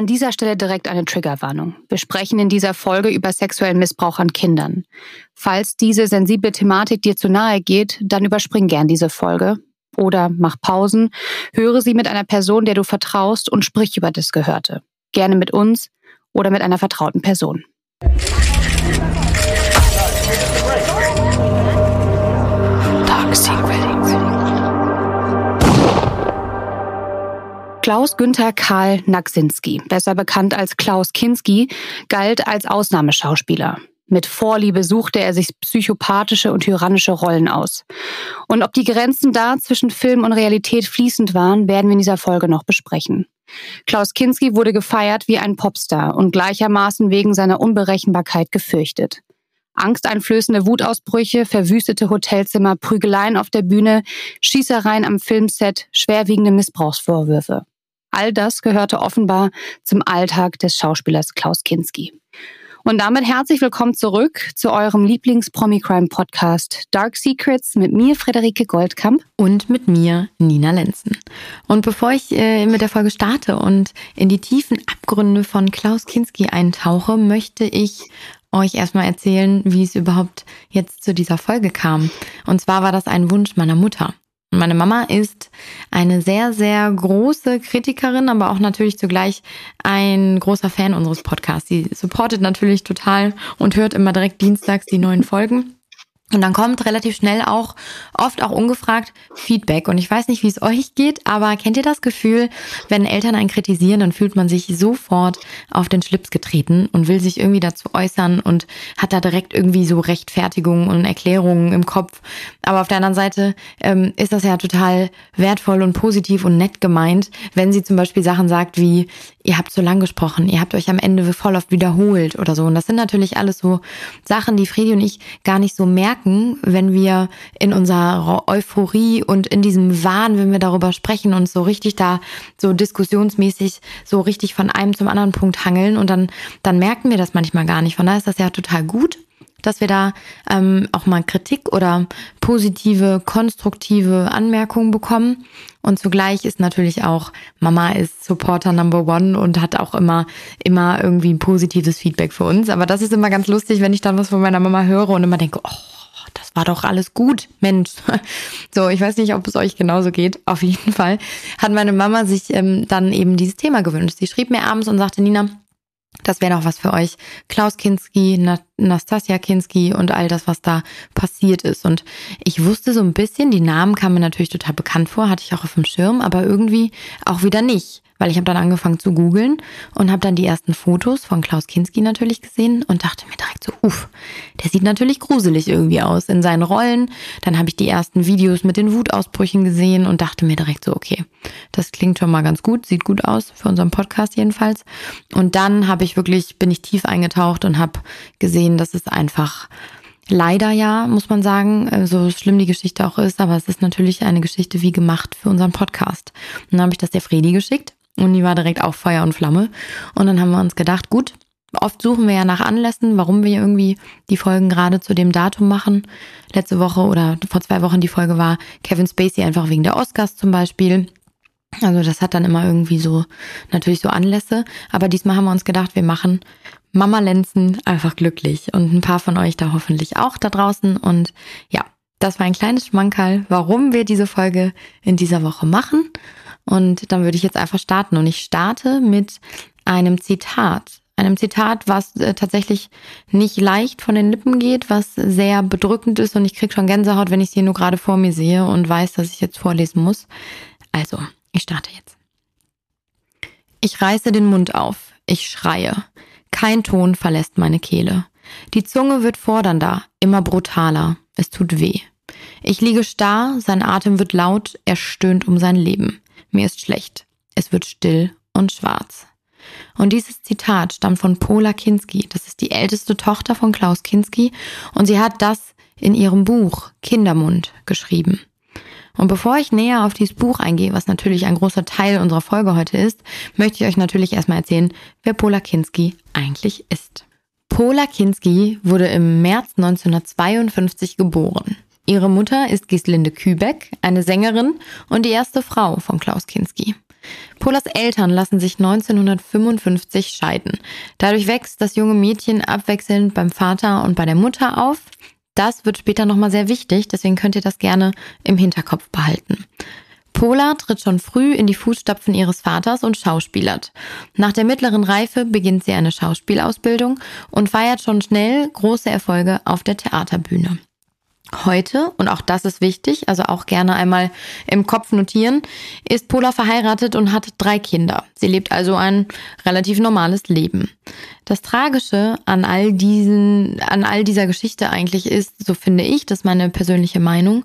An dieser Stelle direkt eine Triggerwarnung. Wir sprechen in dieser Folge über sexuellen Missbrauch an Kindern. Falls diese sensible Thematik dir zu nahe geht, dann überspring gern diese Folge. Oder mach Pausen, höre sie mit einer Person, der du vertraust und sprich über das Gehörte. Gerne mit uns oder mit einer vertrauten Person. Klaus Günther Karl Naksinski, besser bekannt als Klaus Kinski, galt als Ausnahmeschauspieler. Mit Vorliebe suchte er sich psychopathische und tyrannische Rollen aus. Und ob die Grenzen da zwischen Film und Realität fließend waren, werden wir in dieser Folge noch besprechen. Klaus Kinski wurde gefeiert wie ein Popstar und gleichermaßen wegen seiner Unberechenbarkeit gefürchtet. Angsteinflößende Wutausbrüche, verwüstete Hotelzimmer, Prügeleien auf der Bühne, Schießereien am Filmset, schwerwiegende Missbrauchsvorwürfe. All das gehörte offenbar zum Alltag des Schauspielers Klaus Kinski. Und damit herzlich willkommen zurück zu eurem Lieblings-Promi-Crime-Podcast Dark Secrets mit mir, Frederike Goldkamp. Und mit mir, Nina Lenzen. Und bevor ich äh, mit der Folge starte und in die tiefen Abgründe von Klaus Kinski eintauche, möchte ich euch erstmal erzählen, wie es überhaupt jetzt zu dieser Folge kam. Und zwar war das ein Wunsch meiner Mutter. Meine Mama ist eine sehr, sehr große Kritikerin, aber auch natürlich zugleich ein großer Fan unseres Podcasts. Sie supportet natürlich total und hört immer direkt dienstags die neuen Folgen. Und dann kommt relativ schnell auch, oft auch ungefragt, Feedback. Und ich weiß nicht, wie es euch geht, aber kennt ihr das Gefühl, wenn Eltern einen kritisieren, dann fühlt man sich sofort auf den Schlips getreten und will sich irgendwie dazu äußern und hat da direkt irgendwie so Rechtfertigungen und Erklärungen im Kopf. Aber auf der anderen Seite ähm, ist das ja total wertvoll und positiv und nett gemeint, wenn sie zum Beispiel Sachen sagt wie, ihr habt so lang gesprochen, ihr habt euch am Ende voll oft wiederholt oder so. Und das sind natürlich alles so Sachen, die Fredi und ich gar nicht so merken merken, wenn wir in unserer Euphorie und in diesem Wahn, wenn wir darüber sprechen und so richtig da so diskussionsmäßig so richtig von einem zum anderen Punkt hangeln und dann, dann merken wir das manchmal gar nicht. Von daher ist das ja total gut dass wir da ähm, auch mal Kritik oder positive, konstruktive Anmerkungen bekommen. Und zugleich ist natürlich auch, Mama ist Supporter Number One und hat auch immer, immer irgendwie ein positives Feedback für uns. Aber das ist immer ganz lustig, wenn ich dann was von meiner Mama höre und immer denke, oh, das war doch alles gut, Mensch. So, ich weiß nicht, ob es euch genauso geht. Auf jeden Fall hat meine Mama sich ähm, dann eben dieses Thema gewünscht. Sie schrieb mir abends und sagte, Nina, das wäre doch was für euch. Klaus Kinski, Nastasia Kinski und all das, was da passiert ist. Und ich wusste so ein bisschen, die Namen kamen mir natürlich total bekannt vor, hatte ich auch auf dem Schirm, aber irgendwie auch wieder nicht weil ich habe dann angefangen zu googeln und habe dann die ersten Fotos von Klaus Kinski natürlich gesehen und dachte mir direkt so, uff, der sieht natürlich gruselig irgendwie aus in seinen Rollen. Dann habe ich die ersten Videos mit den Wutausbrüchen gesehen und dachte mir direkt so, okay, das klingt schon mal ganz gut, sieht gut aus für unseren Podcast jedenfalls. Und dann habe ich wirklich bin ich tief eingetaucht und habe gesehen, dass es einfach Leider ja, muss man sagen, so schlimm die Geschichte auch ist, aber es ist natürlich eine Geschichte wie gemacht für unseren Podcast. Und dann habe ich das der Fredi geschickt und die war direkt auch Feuer und Flamme. Und dann haben wir uns gedacht, gut, oft suchen wir ja nach Anlässen, warum wir irgendwie die Folgen gerade zu dem Datum machen. Letzte Woche oder vor zwei Wochen die Folge war Kevin Spacey einfach wegen der Oscars zum Beispiel. Also das hat dann immer irgendwie so, natürlich so Anlässe. Aber diesmal haben wir uns gedacht, wir machen Mama Lenzen einfach glücklich. Und ein paar von euch da hoffentlich auch da draußen. Und ja, das war ein kleines Schmankerl, warum wir diese Folge in dieser Woche machen. Und dann würde ich jetzt einfach starten. Und ich starte mit einem Zitat. Einem Zitat, was äh, tatsächlich nicht leicht von den Lippen geht, was sehr bedrückend ist und ich kriege schon Gänsehaut, wenn ich es hier nur gerade vor mir sehe und weiß, dass ich jetzt vorlesen muss. Also, ich starte jetzt. Ich reiße den Mund auf. Ich schreie. Kein Ton verlässt meine Kehle. Die Zunge wird fordernder, immer brutaler. Es tut weh. Ich liege starr, sein Atem wird laut, er stöhnt um sein Leben. Mir ist schlecht. Es wird still und schwarz. Und dieses Zitat stammt von Pola Kinski. Das ist die älteste Tochter von Klaus Kinski. Und sie hat das in ihrem Buch Kindermund geschrieben. Und bevor ich näher auf dieses Buch eingehe, was natürlich ein großer Teil unserer Folge heute ist, möchte ich euch natürlich erstmal erzählen, wer Pola Kinski eigentlich ist. Pola Kinski wurde im März 1952 geboren. Ihre Mutter ist Gislinde Kübeck, eine Sängerin und die erste Frau von Klaus Kinski. Polas Eltern lassen sich 1955 scheiden. Dadurch wächst das junge Mädchen abwechselnd beim Vater und bei der Mutter auf. Das wird später nochmal sehr wichtig, deswegen könnt ihr das gerne im Hinterkopf behalten. Pola tritt schon früh in die Fußstapfen ihres Vaters und schauspielert. Nach der mittleren Reife beginnt sie eine Schauspielausbildung und feiert schon schnell große Erfolge auf der Theaterbühne. Heute, und auch das ist wichtig, also auch gerne einmal im Kopf notieren, ist Pola verheiratet und hat drei Kinder. Sie lebt also ein relativ normales Leben. Das Tragische an all diesen, an all dieser Geschichte eigentlich ist, so finde ich, das ist meine persönliche Meinung.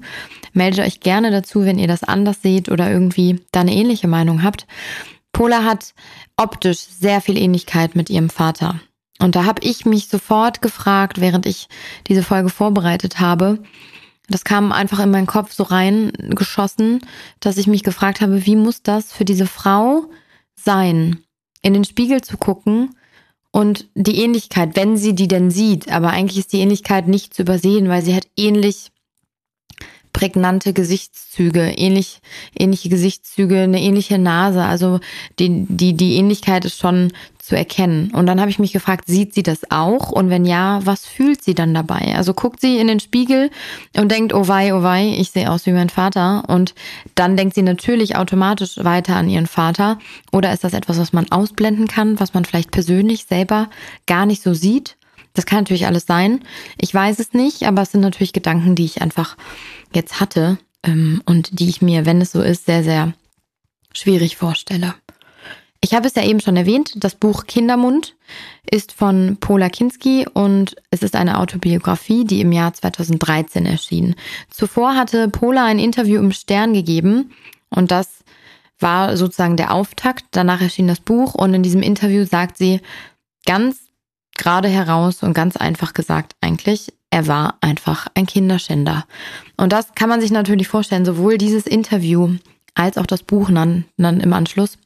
Meldet euch gerne dazu, wenn ihr das anders seht oder irgendwie da eine ähnliche Meinung habt. Pola hat optisch sehr viel Ähnlichkeit mit ihrem Vater. Und da habe ich mich sofort gefragt, während ich diese Folge vorbereitet habe, das kam einfach in meinen Kopf so reingeschossen, dass ich mich gefragt habe, wie muss das für diese Frau sein, in den Spiegel zu gucken und die Ähnlichkeit, wenn sie die denn sieht, aber eigentlich ist die Ähnlichkeit nicht zu übersehen, weil sie hat ähnlich prägnante Gesichtszüge, ähnlich, ähnliche Gesichtszüge, eine ähnliche Nase. Also die, die, die Ähnlichkeit ist schon zu erkennen. Und dann habe ich mich gefragt, sieht sie das auch? Und wenn ja, was fühlt sie dann dabei? Also guckt sie in den Spiegel und denkt, oh wei, oh wei, ich sehe aus wie mein Vater. Und dann denkt sie natürlich automatisch weiter an ihren Vater. Oder ist das etwas, was man ausblenden kann, was man vielleicht persönlich selber gar nicht so sieht? Das kann natürlich alles sein. Ich weiß es nicht, aber es sind natürlich Gedanken, die ich einfach jetzt hatte ähm, und die ich mir, wenn es so ist, sehr, sehr schwierig vorstelle. Ich habe es ja eben schon erwähnt, das Buch Kindermund ist von Pola Kinski und es ist eine Autobiografie, die im Jahr 2013 erschien. Zuvor hatte Pola ein Interview im Stern gegeben und das war sozusagen der Auftakt. Danach erschien das Buch und in diesem Interview sagt sie ganz gerade heraus und ganz einfach gesagt eigentlich, er war einfach ein Kinderschänder. Und das kann man sich natürlich vorstellen, sowohl dieses Interview als auch das Buch dann, dann im Anschluss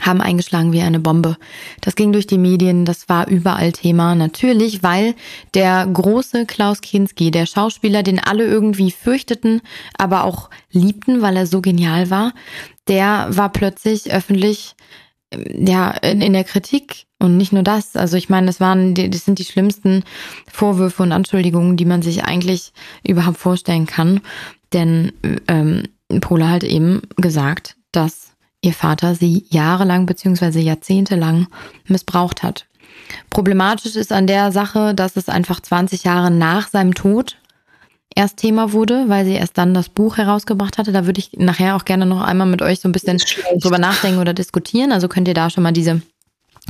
haben eingeschlagen wie eine Bombe. Das ging durch die Medien, das war überall Thema. Natürlich, weil der große Klaus Kinski, der Schauspieler, den alle irgendwie fürchteten, aber auch liebten, weil er so genial war, der war plötzlich öffentlich ja, in, in der Kritik. Und nicht nur das. Also ich meine, das waren, das sind die schlimmsten Vorwürfe und Anschuldigungen, die man sich eigentlich überhaupt vorstellen kann. Denn ähm, Pola hat eben gesagt, dass ihr Vater sie jahrelang beziehungsweise jahrzehntelang missbraucht hat. Problematisch ist an der Sache, dass es einfach 20 Jahre nach seinem Tod erst Thema wurde, weil sie erst dann das Buch herausgebracht hatte. Da würde ich nachher auch gerne noch einmal mit euch so ein bisschen drüber nachdenken oder diskutieren. Also könnt ihr da schon mal diese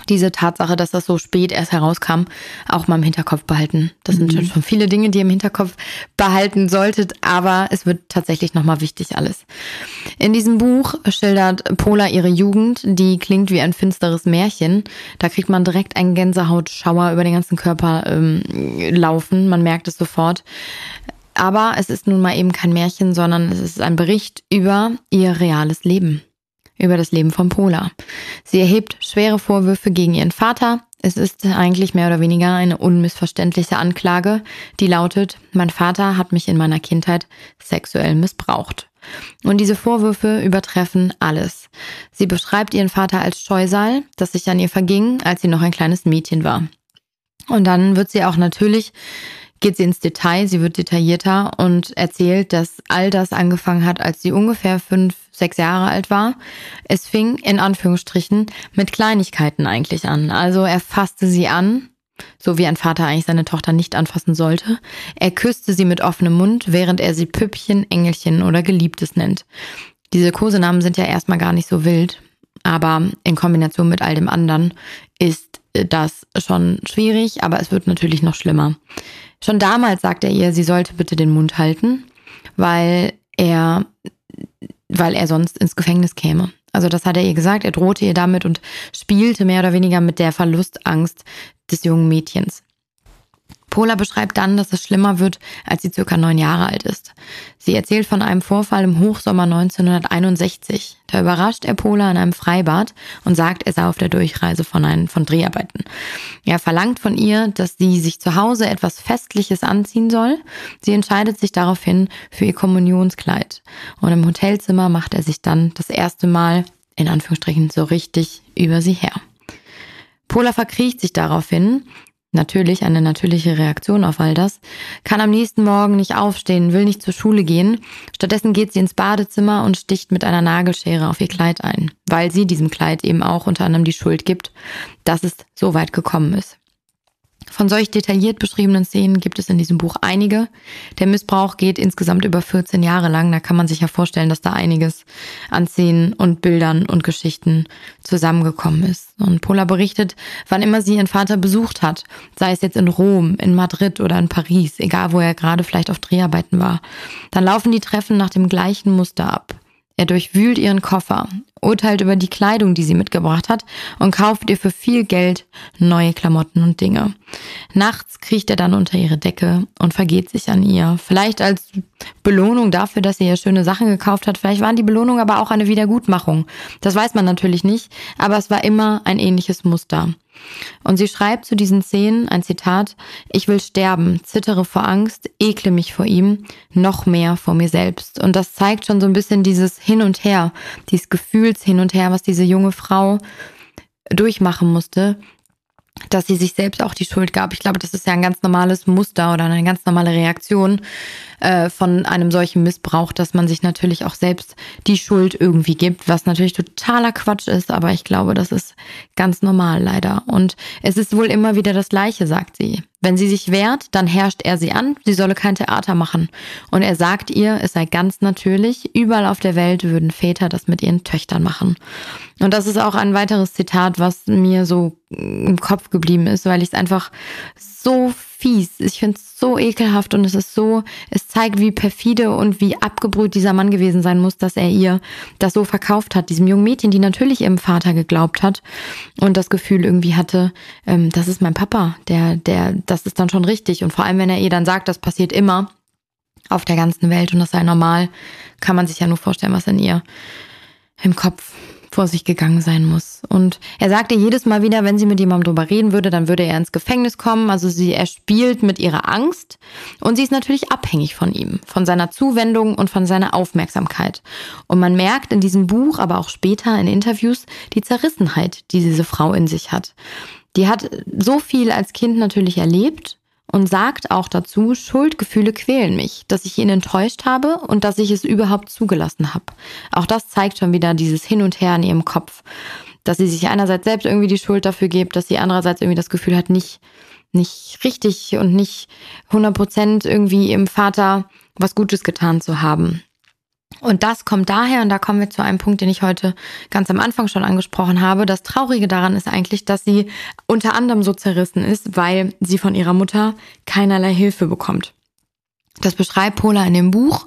diese Tatsache, dass das so spät erst herauskam, auch mal im Hinterkopf behalten. Das mhm. sind schon viele Dinge, die ihr im Hinterkopf behalten solltet, aber es wird tatsächlich nochmal wichtig alles. In diesem Buch schildert Pola ihre Jugend, die klingt wie ein finsteres Märchen. Da kriegt man direkt einen Gänsehautschauer über den ganzen Körper ähm, laufen. Man merkt es sofort. Aber es ist nun mal eben kein Märchen, sondern es ist ein Bericht über ihr reales Leben, über das Leben von Pola. Sie erhebt schwere Vorwürfe gegen ihren Vater. Es ist eigentlich mehr oder weniger eine unmissverständliche Anklage, die lautet, mein Vater hat mich in meiner Kindheit sexuell missbraucht. Und diese Vorwürfe übertreffen alles. Sie beschreibt ihren Vater als Scheusal, das sich an ihr verging, als sie noch ein kleines Mädchen war. Und dann wird sie auch natürlich geht sie ins Detail, sie wird detaillierter und erzählt, dass all das angefangen hat, als sie ungefähr fünf, sechs Jahre alt war. Es fing in Anführungsstrichen mit Kleinigkeiten eigentlich an. Also er fasste sie an, so wie ein Vater eigentlich seine Tochter nicht anfassen sollte. Er küsste sie mit offenem Mund, während er sie Püppchen, Engelchen oder Geliebtes nennt. Diese Kosenamen sind ja erstmal gar nicht so wild, aber in Kombination mit all dem anderen ist das schon schwierig, aber es wird natürlich noch schlimmer. Schon damals sagt er ihr, sie sollte bitte den Mund halten, weil er, weil er sonst ins Gefängnis käme. Also das hat er ihr gesagt, er drohte ihr damit und spielte mehr oder weniger mit der Verlustangst des jungen Mädchens. Pola beschreibt dann, dass es schlimmer wird, als sie circa neun Jahre alt ist. Sie erzählt von einem Vorfall im Hochsommer 1961. Da überrascht er Pola in einem Freibad und sagt, er sei auf der Durchreise von, einen, von Dreharbeiten. Er verlangt von ihr, dass sie sich zu Hause etwas Festliches anziehen soll. Sie entscheidet sich daraufhin für ihr Kommunionskleid. Und im Hotelzimmer macht er sich dann das erste Mal in Anführungsstrichen so richtig über sie her. Pola verkriecht sich daraufhin, natürlich eine natürliche Reaktion auf all das, kann am nächsten Morgen nicht aufstehen, will nicht zur Schule gehen. Stattdessen geht sie ins Badezimmer und sticht mit einer Nagelschere auf ihr Kleid ein, weil sie diesem Kleid eben auch unter anderem die Schuld gibt, dass es so weit gekommen ist. Von solch detailliert beschriebenen Szenen gibt es in diesem Buch einige. Der Missbrauch geht insgesamt über 14 Jahre lang. Da kann man sich ja vorstellen, dass da einiges an Szenen und Bildern und Geschichten zusammengekommen ist. Und Pola berichtet, wann immer sie ihren Vater besucht hat, sei es jetzt in Rom, in Madrid oder in Paris, egal wo er gerade vielleicht auf Dreharbeiten war, dann laufen die Treffen nach dem gleichen Muster ab. Er durchwühlt ihren Koffer, urteilt über die Kleidung, die sie mitgebracht hat und kauft ihr für viel Geld neue Klamotten und Dinge. Nachts kriecht er dann unter ihre Decke und vergeht sich an ihr. Vielleicht als Belohnung dafür, dass sie ihr schöne Sachen gekauft hat. Vielleicht waren die Belohnung aber auch eine Wiedergutmachung. Das weiß man natürlich nicht, aber es war immer ein ähnliches Muster. Und sie schreibt zu diesen Szenen ein Zitat, ich will sterben, zittere vor Angst, ekle mich vor ihm, noch mehr vor mir selbst. Und das zeigt schon so ein bisschen dieses Hin und Her, dieses Gefühls hin und her, was diese junge Frau durchmachen musste, dass sie sich selbst auch die Schuld gab. Ich glaube, das ist ja ein ganz normales Muster oder eine ganz normale Reaktion äh, von einem solchen Missbrauch, dass man sich natürlich auch selbst die Schuld irgendwie gibt, was natürlich totaler Quatsch ist, aber ich glaube, das ist ganz normal leider. Und es ist wohl immer wieder das Gleiche, sagt sie. Wenn sie sich wehrt, dann herrscht er sie an, sie solle kein Theater machen. Und er sagt ihr, es sei ganz natürlich, überall auf der Welt würden Väter das mit ihren Töchtern machen. Und das ist auch ein weiteres Zitat, was mir so im Kopf geblieben ist, weil ich es einfach so fies. Ich finde es so ekelhaft und es ist so, es zeigt, wie perfide und wie abgebrüht dieser Mann gewesen sein muss, dass er ihr das so verkauft hat. Diesem jungen Mädchen, die natürlich ihrem Vater geglaubt hat und das Gefühl irgendwie hatte, ähm, das ist mein Papa, der, der, das ist dann schon richtig. Und vor allem, wenn er ihr dann sagt, das passiert immer auf der ganzen Welt und das sei normal, kann man sich ja nur vorstellen, was in ihr im Kopf vor sich gegangen sein muss. Und er sagte jedes Mal wieder, wenn sie mit jemandem drüber reden würde, dann würde er ins Gefängnis kommen. Also sie, er spielt mit ihrer Angst und sie ist natürlich abhängig von ihm, von seiner Zuwendung und von seiner Aufmerksamkeit. Und man merkt in diesem Buch, aber auch später in Interviews, die Zerrissenheit, die diese Frau in sich hat. Die hat so viel als Kind natürlich erlebt und sagt auch dazu, Schuldgefühle quälen mich, dass ich ihn enttäuscht habe und dass ich es überhaupt zugelassen habe. Auch das zeigt schon wieder dieses Hin und Her in ihrem Kopf, dass sie sich einerseits selbst irgendwie die Schuld dafür gibt, dass sie andererseits irgendwie das Gefühl hat, nicht, nicht richtig und nicht 100 Prozent irgendwie ihrem Vater was Gutes getan zu haben. Und das kommt daher, und da kommen wir zu einem Punkt, den ich heute ganz am Anfang schon angesprochen habe. Das Traurige daran ist eigentlich, dass sie unter anderem so zerrissen ist, weil sie von ihrer Mutter keinerlei Hilfe bekommt. Das beschreibt Pola in dem Buch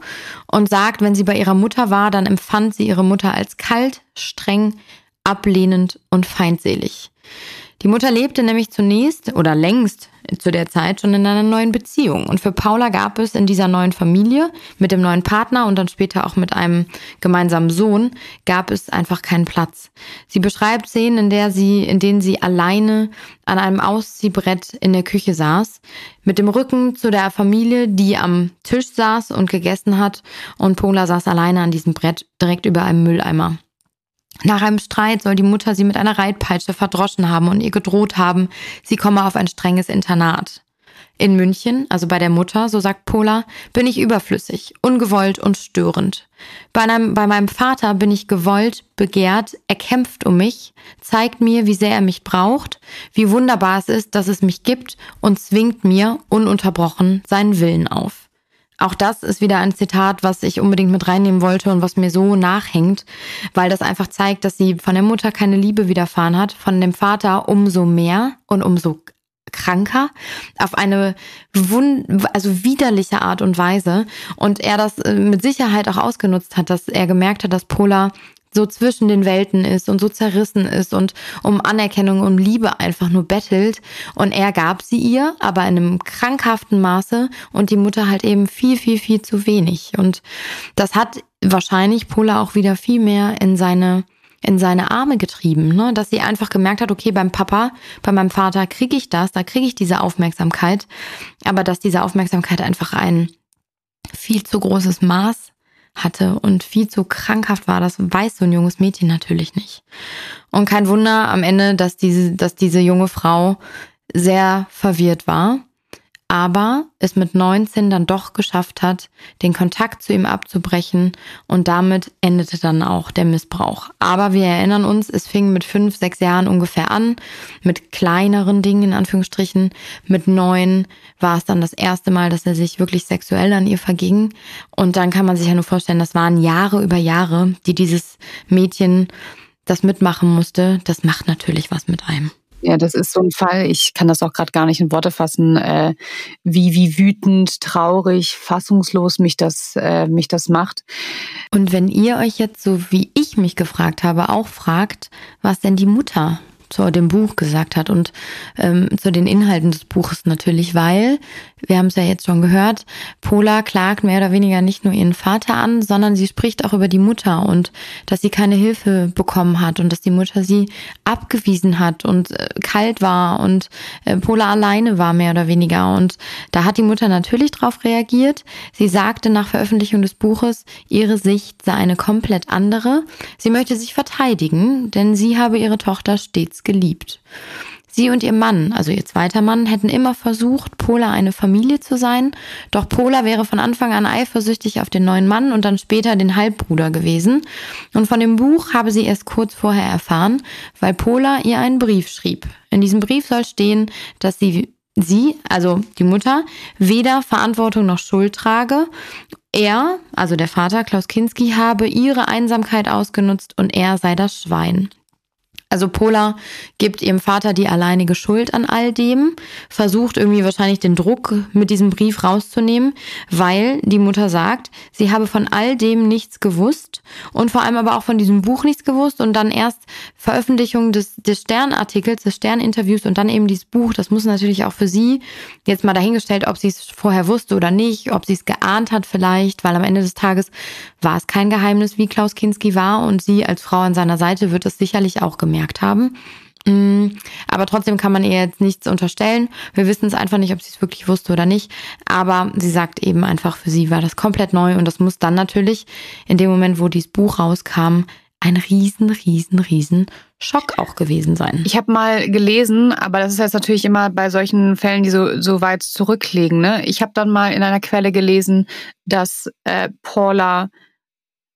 und sagt, wenn sie bei ihrer Mutter war, dann empfand sie ihre Mutter als kalt, streng, ablehnend und feindselig. Die Mutter lebte nämlich zunächst oder längst zu der Zeit schon in einer neuen Beziehung. Und für Paula gab es in dieser neuen Familie mit dem neuen Partner und dann später auch mit einem gemeinsamen Sohn gab es einfach keinen Platz. Sie beschreibt Szenen, in der sie, in denen sie alleine an einem Ausziehbrett in der Küche saß, mit dem Rücken zu der Familie, die am Tisch saß und gegessen hat und Paula saß alleine an diesem Brett direkt über einem Mülleimer. Nach einem Streit soll die Mutter sie mit einer Reitpeitsche verdroschen haben und ihr gedroht haben, sie komme auf ein strenges Internat. In München, also bei der Mutter, so sagt Pola, bin ich überflüssig, ungewollt und störend. Bei, einem, bei meinem Vater bin ich gewollt, begehrt, er kämpft um mich, zeigt mir, wie sehr er mich braucht, wie wunderbar es ist, dass es mich gibt und zwingt mir ununterbrochen seinen Willen auf. Auch das ist wieder ein Zitat, was ich unbedingt mit reinnehmen wollte und was mir so nachhängt, weil das einfach zeigt, dass sie von der Mutter keine Liebe widerfahren hat, von dem Vater umso mehr und umso kranker auf eine wund also widerliche Art und Weise. Und er das äh, mit Sicherheit auch ausgenutzt hat, dass er gemerkt hat, dass Pola so zwischen den Welten ist und so zerrissen ist und um Anerkennung und Liebe einfach nur bettelt. Und er gab sie ihr, aber in einem krankhaften Maße und die Mutter halt eben viel, viel, viel zu wenig. Und das hat wahrscheinlich Pola auch wieder viel mehr in seine in seine Arme getrieben, ne? dass sie einfach gemerkt hat, okay, beim Papa, bei meinem Vater kriege ich das, da kriege ich diese Aufmerksamkeit, aber dass diese Aufmerksamkeit einfach ein viel zu großes Maß hatte und viel zu krankhaft war. Das weiß so ein junges Mädchen natürlich nicht. Und kein Wunder am Ende, dass diese, dass diese junge Frau sehr verwirrt war aber es mit 19 dann doch geschafft hat, den Kontakt zu ihm abzubrechen und damit endete dann auch der Missbrauch. Aber wir erinnern uns, es fing mit fünf, sechs Jahren ungefähr an, mit kleineren Dingen in Anführungsstrichen. Mit neun war es dann das erste Mal, dass er sich wirklich sexuell an ihr verging. Und dann kann man sich ja nur vorstellen, das waren Jahre über Jahre, die dieses Mädchen das mitmachen musste. Das macht natürlich was mit einem. Ja, das ist so ein Fall. Ich kann das auch gerade gar nicht in Worte fassen, äh, wie wie wütend, traurig, fassungslos mich das äh, mich das macht. Und wenn ihr euch jetzt so wie ich mich gefragt habe, auch fragt, was denn die Mutter zu dem Buch gesagt hat und ähm, zu den Inhalten des Buches natürlich, weil, wir haben es ja jetzt schon gehört, Pola klagt mehr oder weniger nicht nur ihren Vater an, sondern sie spricht auch über die Mutter und dass sie keine Hilfe bekommen hat und dass die Mutter sie abgewiesen hat und äh, kalt war und äh, Pola alleine war mehr oder weniger. Und da hat die Mutter natürlich drauf reagiert. Sie sagte nach Veröffentlichung des Buches, ihre Sicht sei eine komplett andere. Sie möchte sich verteidigen, denn sie habe ihre Tochter stets geliebt. Sie und ihr Mann, also ihr zweiter Mann, hätten immer versucht, Pola eine Familie zu sein, doch Pola wäre von Anfang an eifersüchtig auf den neuen Mann und dann später den Halbbruder gewesen. Und von dem Buch habe sie erst kurz vorher erfahren, weil Pola ihr einen Brief schrieb. In diesem Brief soll stehen, dass sie sie, also die Mutter, weder Verantwortung noch Schuld trage. Er, also der Vater Klaus Kinski, habe ihre Einsamkeit ausgenutzt und er sei das Schwein. Also Pola gibt ihrem Vater die alleinige Schuld an all dem, versucht irgendwie wahrscheinlich den Druck mit diesem Brief rauszunehmen, weil die Mutter sagt, sie habe von all dem nichts gewusst und vor allem aber auch von diesem Buch nichts gewusst und dann erst Veröffentlichung des, des Sternartikels, des Sterninterviews und dann eben dieses Buch. Das muss natürlich auch für sie jetzt mal dahingestellt, ob sie es vorher wusste oder nicht, ob sie es geahnt hat vielleicht, weil am Ende des Tages war es kein Geheimnis, wie Klaus Kinski war und sie als Frau an seiner Seite wird es sicherlich auch gemerkt gemerkt haben. Mm, aber trotzdem kann man ihr jetzt nichts unterstellen. Wir wissen es einfach nicht, ob sie es wirklich wusste oder nicht. Aber sie sagt eben einfach, für sie war das komplett neu und das muss dann natürlich in dem Moment, wo dieses Buch rauskam, ein riesen, riesen, riesen Schock auch gewesen sein. Ich habe mal gelesen, aber das ist jetzt natürlich immer bei solchen Fällen, die so, so weit zurückliegen. Ne? Ich habe dann mal in einer Quelle gelesen, dass äh, Paula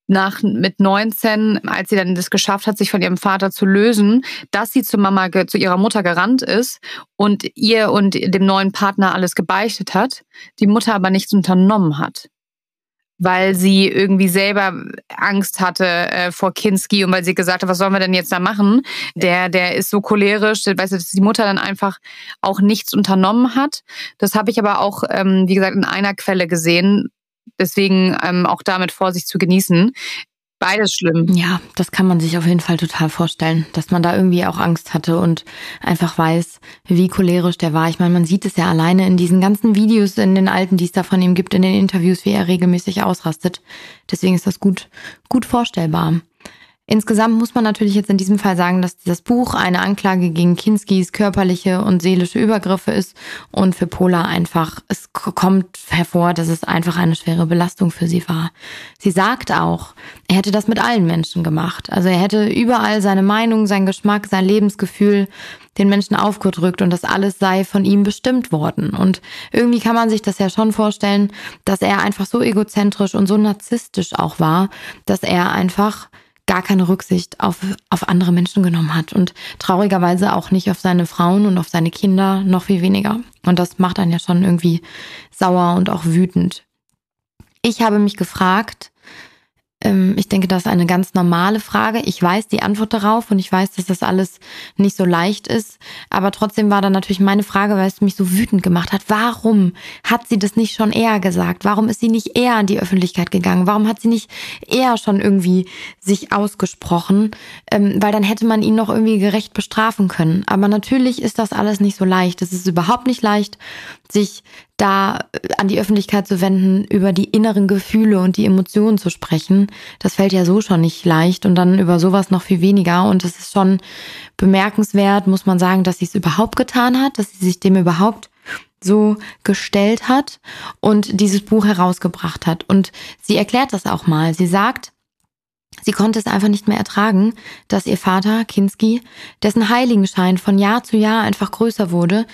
nach mit 19, als sie dann das geschafft hat, sich von ihrem Vater zu lösen, dass sie zu Mama zu ihrer Mutter gerannt ist und ihr und dem neuen Partner alles gebeichtet hat, die Mutter aber nichts unternommen hat. Weil sie irgendwie selber Angst hatte äh, vor Kinski und weil sie gesagt hat, was sollen wir denn jetzt da machen? Der, der ist so cholerisch, weißt du, dass die Mutter dann einfach auch nichts unternommen hat. Das habe ich aber auch, ähm, wie gesagt, in einer Quelle gesehen, Deswegen ähm, auch damit Vorsicht zu genießen. Beides schlimm. Ja, das kann man sich auf jeden Fall total vorstellen, dass man da irgendwie auch Angst hatte und einfach weiß, wie cholerisch der war. Ich meine, man sieht es ja alleine in diesen ganzen Videos, in den alten, die es da von ihm gibt, in den Interviews, wie er regelmäßig ausrastet. Deswegen ist das gut, gut vorstellbar. Insgesamt muss man natürlich jetzt in diesem Fall sagen, dass das Buch eine Anklage gegen Kinskis körperliche und seelische Übergriffe ist und für Pola einfach, es kommt hervor, dass es einfach eine schwere Belastung für sie war. Sie sagt auch, er hätte das mit allen Menschen gemacht. Also er hätte überall seine Meinung, sein Geschmack, sein Lebensgefühl den Menschen aufgedrückt und das alles sei von ihm bestimmt worden. Und irgendwie kann man sich das ja schon vorstellen, dass er einfach so egozentrisch und so narzisstisch auch war, dass er einfach gar keine Rücksicht auf, auf andere Menschen genommen hat und traurigerweise auch nicht auf seine Frauen und auf seine Kinder, noch viel weniger. Und das macht einen ja schon irgendwie sauer und auch wütend. Ich habe mich gefragt, ich denke, das ist eine ganz normale Frage. Ich weiß die Antwort darauf und ich weiß, dass das alles nicht so leicht ist. Aber trotzdem war dann natürlich meine Frage, weil es mich so wütend gemacht hat. Warum hat sie das nicht schon eher gesagt? Warum ist sie nicht eher an die Öffentlichkeit gegangen? Warum hat sie nicht eher schon irgendwie sich ausgesprochen? Ähm, weil dann hätte man ihn noch irgendwie gerecht bestrafen können. Aber natürlich ist das alles nicht so leicht. Es ist überhaupt nicht leicht, sich da an die Öffentlichkeit zu wenden, über die inneren Gefühle und die Emotionen zu sprechen. Das fällt ja so schon nicht leicht und dann über sowas noch viel weniger. Und es ist schon bemerkenswert, muss man sagen, dass sie es überhaupt getan hat, dass sie sich dem überhaupt so gestellt hat und dieses Buch herausgebracht hat. Und sie erklärt das auch mal. Sie sagt, Sie konnte es einfach nicht mehr ertragen, dass ihr Vater, Kinski, dessen Heiligenschein von Jahr zu Jahr einfach größer wurde,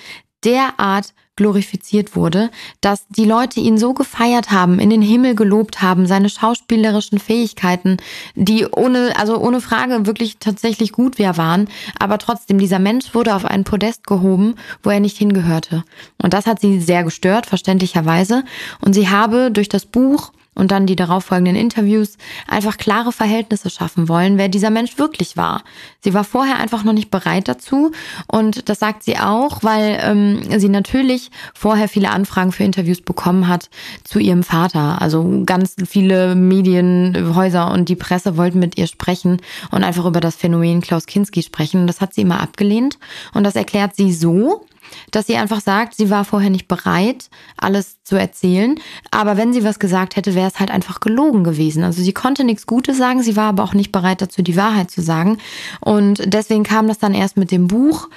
derart glorifiziert wurde, dass die Leute ihn so gefeiert haben, in den Himmel gelobt haben, seine schauspielerischen Fähigkeiten, die ohne, also ohne Frage wirklich tatsächlich gut wir waren, aber trotzdem, dieser Mensch wurde auf einen Podest gehoben, wo er nicht hingehörte. Und das hat sie sehr gestört, verständlicherweise. Und sie habe durch das Buch und dann die darauffolgenden Interviews einfach klare Verhältnisse schaffen wollen, wer dieser Mensch wirklich war. Sie war vorher einfach noch nicht bereit dazu und das sagt sie auch, weil ähm, sie natürlich vorher viele Anfragen für Interviews bekommen hat zu ihrem Vater. Also ganz viele Medienhäuser und die Presse wollten mit ihr sprechen und einfach über das Phänomen Klaus Kinski sprechen. Und das hat sie immer abgelehnt und das erklärt sie so, dass sie einfach sagt, sie war vorher nicht bereit, alles zu erzählen. Aber wenn sie was gesagt hätte, wäre es halt einfach gelogen gewesen. Also sie konnte nichts Gutes sagen, sie war aber auch nicht bereit dazu, die Wahrheit zu sagen. Und deswegen kam das dann erst mit dem Buch,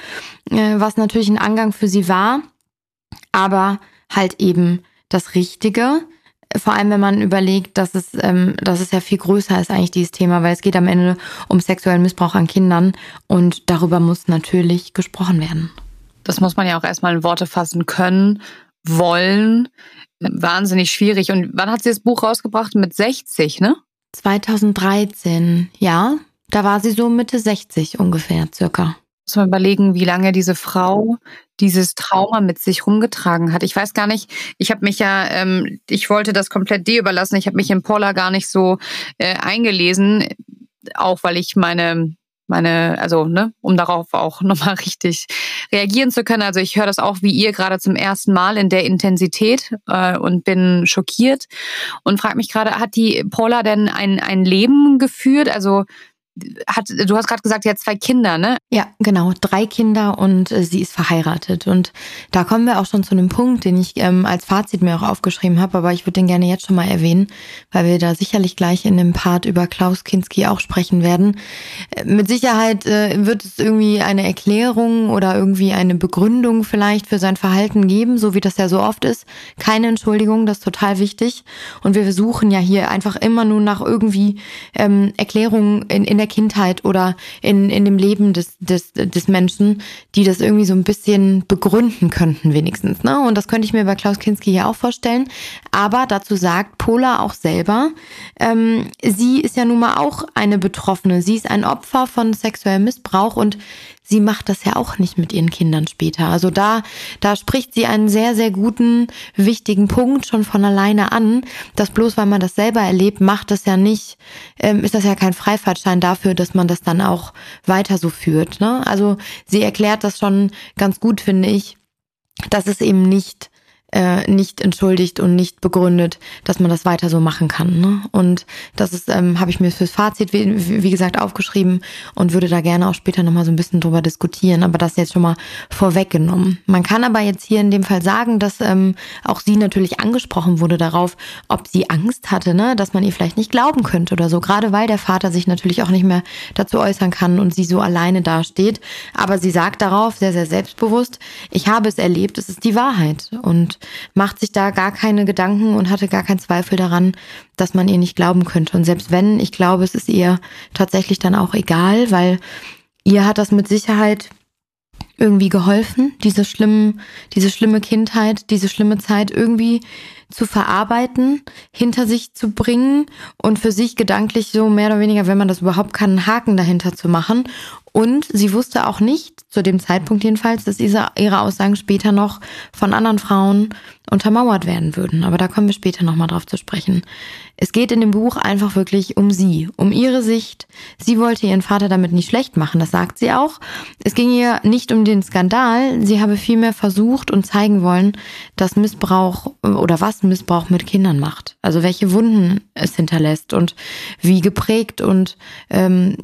äh, was natürlich ein Angang für sie war, aber halt eben das Richtige. Vor allem, wenn man überlegt, dass es, ähm, dass es ja viel größer ist eigentlich dieses Thema, weil es geht am Ende um sexuellen Missbrauch an Kindern und darüber muss natürlich gesprochen werden. Das muss man ja auch erstmal in Worte fassen können, wollen. Wahnsinnig schwierig. Und wann hat sie das Buch rausgebracht? Mit 60, ne? 2013, ja. Da war sie so Mitte 60 ungefähr, circa. Muss man überlegen, wie lange diese Frau dieses Trauma mit sich rumgetragen hat. Ich weiß gar nicht, ich habe mich ja, ähm, ich wollte das komplett dir überlassen. Ich habe mich in Paula gar nicht so äh, eingelesen, auch weil ich meine meine, also ne, um darauf auch nochmal richtig reagieren zu können. Also ich höre das auch wie ihr gerade zum ersten Mal in der Intensität äh, und bin schockiert und frage mich gerade, hat die Paula denn ein, ein Leben geführt? Also hat, du hast gerade gesagt, sie hat zwei Kinder, ne? Ja, genau, drei Kinder und äh, sie ist verheiratet. Und da kommen wir auch schon zu einem Punkt, den ich ähm, als Fazit mir auch aufgeschrieben habe, aber ich würde den gerne jetzt schon mal erwähnen, weil wir da sicherlich gleich in dem Part über Klaus Kinski auch sprechen werden. Äh, mit Sicherheit äh, wird es irgendwie eine Erklärung oder irgendwie eine Begründung vielleicht für sein Verhalten geben, so wie das ja so oft ist. Keine Entschuldigung, das ist total wichtig. Und wir versuchen ja hier einfach immer nur nach irgendwie ähm, Erklärungen in, in der Kindheit oder in, in dem Leben des, des, des Menschen, die das irgendwie so ein bisschen begründen könnten, wenigstens. Ne? Und das könnte ich mir bei Klaus Kinski hier auch vorstellen. Aber dazu sagt Pola auch selber, ähm, sie ist ja nun mal auch eine Betroffene. Sie ist ein Opfer von sexuellem Missbrauch und sie macht das ja auch nicht mit ihren Kindern später. Also da, da spricht sie einen sehr, sehr guten, wichtigen Punkt schon von alleine an, dass bloß weil man das selber erlebt, macht das ja nicht, ähm, ist das ja kein Freifahrtschein dafür, dass man das dann auch weiter so führt. Ne? Also sie erklärt das schon ganz gut, finde ich, dass es eben nicht äh, nicht entschuldigt und nicht begründet, dass man das weiter so machen kann. Ne? Und das ist, ähm, habe ich mir fürs Fazit, wie, wie, gesagt, aufgeschrieben und würde da gerne auch später nochmal so ein bisschen drüber diskutieren, aber das jetzt schon mal vorweggenommen. Man kann aber jetzt hier in dem Fall sagen, dass ähm, auch sie natürlich angesprochen wurde darauf, ob sie Angst hatte, ne? dass man ihr vielleicht nicht glauben könnte oder so, gerade weil der Vater sich natürlich auch nicht mehr dazu äußern kann und sie so alleine dasteht. Aber sie sagt darauf sehr, sehr selbstbewusst, ich habe es erlebt, es ist die Wahrheit. Und macht sich da gar keine Gedanken und hatte gar keinen Zweifel daran, dass man ihr nicht glauben könnte. Und selbst wenn, ich glaube, es ist ihr tatsächlich dann auch egal, weil ihr hat das mit Sicherheit irgendwie geholfen, diese schlimmen, diese schlimme Kindheit, diese schlimme Zeit irgendwie zu verarbeiten, hinter sich zu bringen und für sich gedanklich so mehr oder weniger, wenn man das überhaupt kann, einen Haken dahinter zu machen. Und sie wusste auch nicht, zu dem Zeitpunkt jedenfalls, dass ihre, ihre Aussagen später noch von anderen Frauen untermauert werden würden. Aber da kommen wir später nochmal drauf zu sprechen. Es geht in dem Buch einfach wirklich um sie, um ihre Sicht. Sie wollte ihren Vater damit nicht schlecht machen, das sagt sie auch. Es ging ihr nicht um den Skandal, sie habe vielmehr versucht und zeigen wollen, dass Missbrauch oder was Missbrauch mit Kindern macht. Also welche Wunden es hinterlässt und wie geprägt und ähm,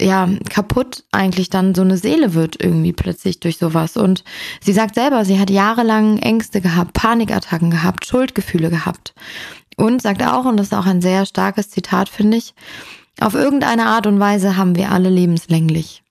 ja kaputt eigentlich dann so eine Seele wird irgendwie plötzlich durch sowas. Und sie sagt selber, sie hat jahrelang Ängste gehabt, Panikattacken gehabt, Schuldgefühle gehabt. Und sagt auch, und das ist auch ein sehr starkes Zitat, finde ich, auf irgendeine Art und Weise haben wir alle lebenslänglich.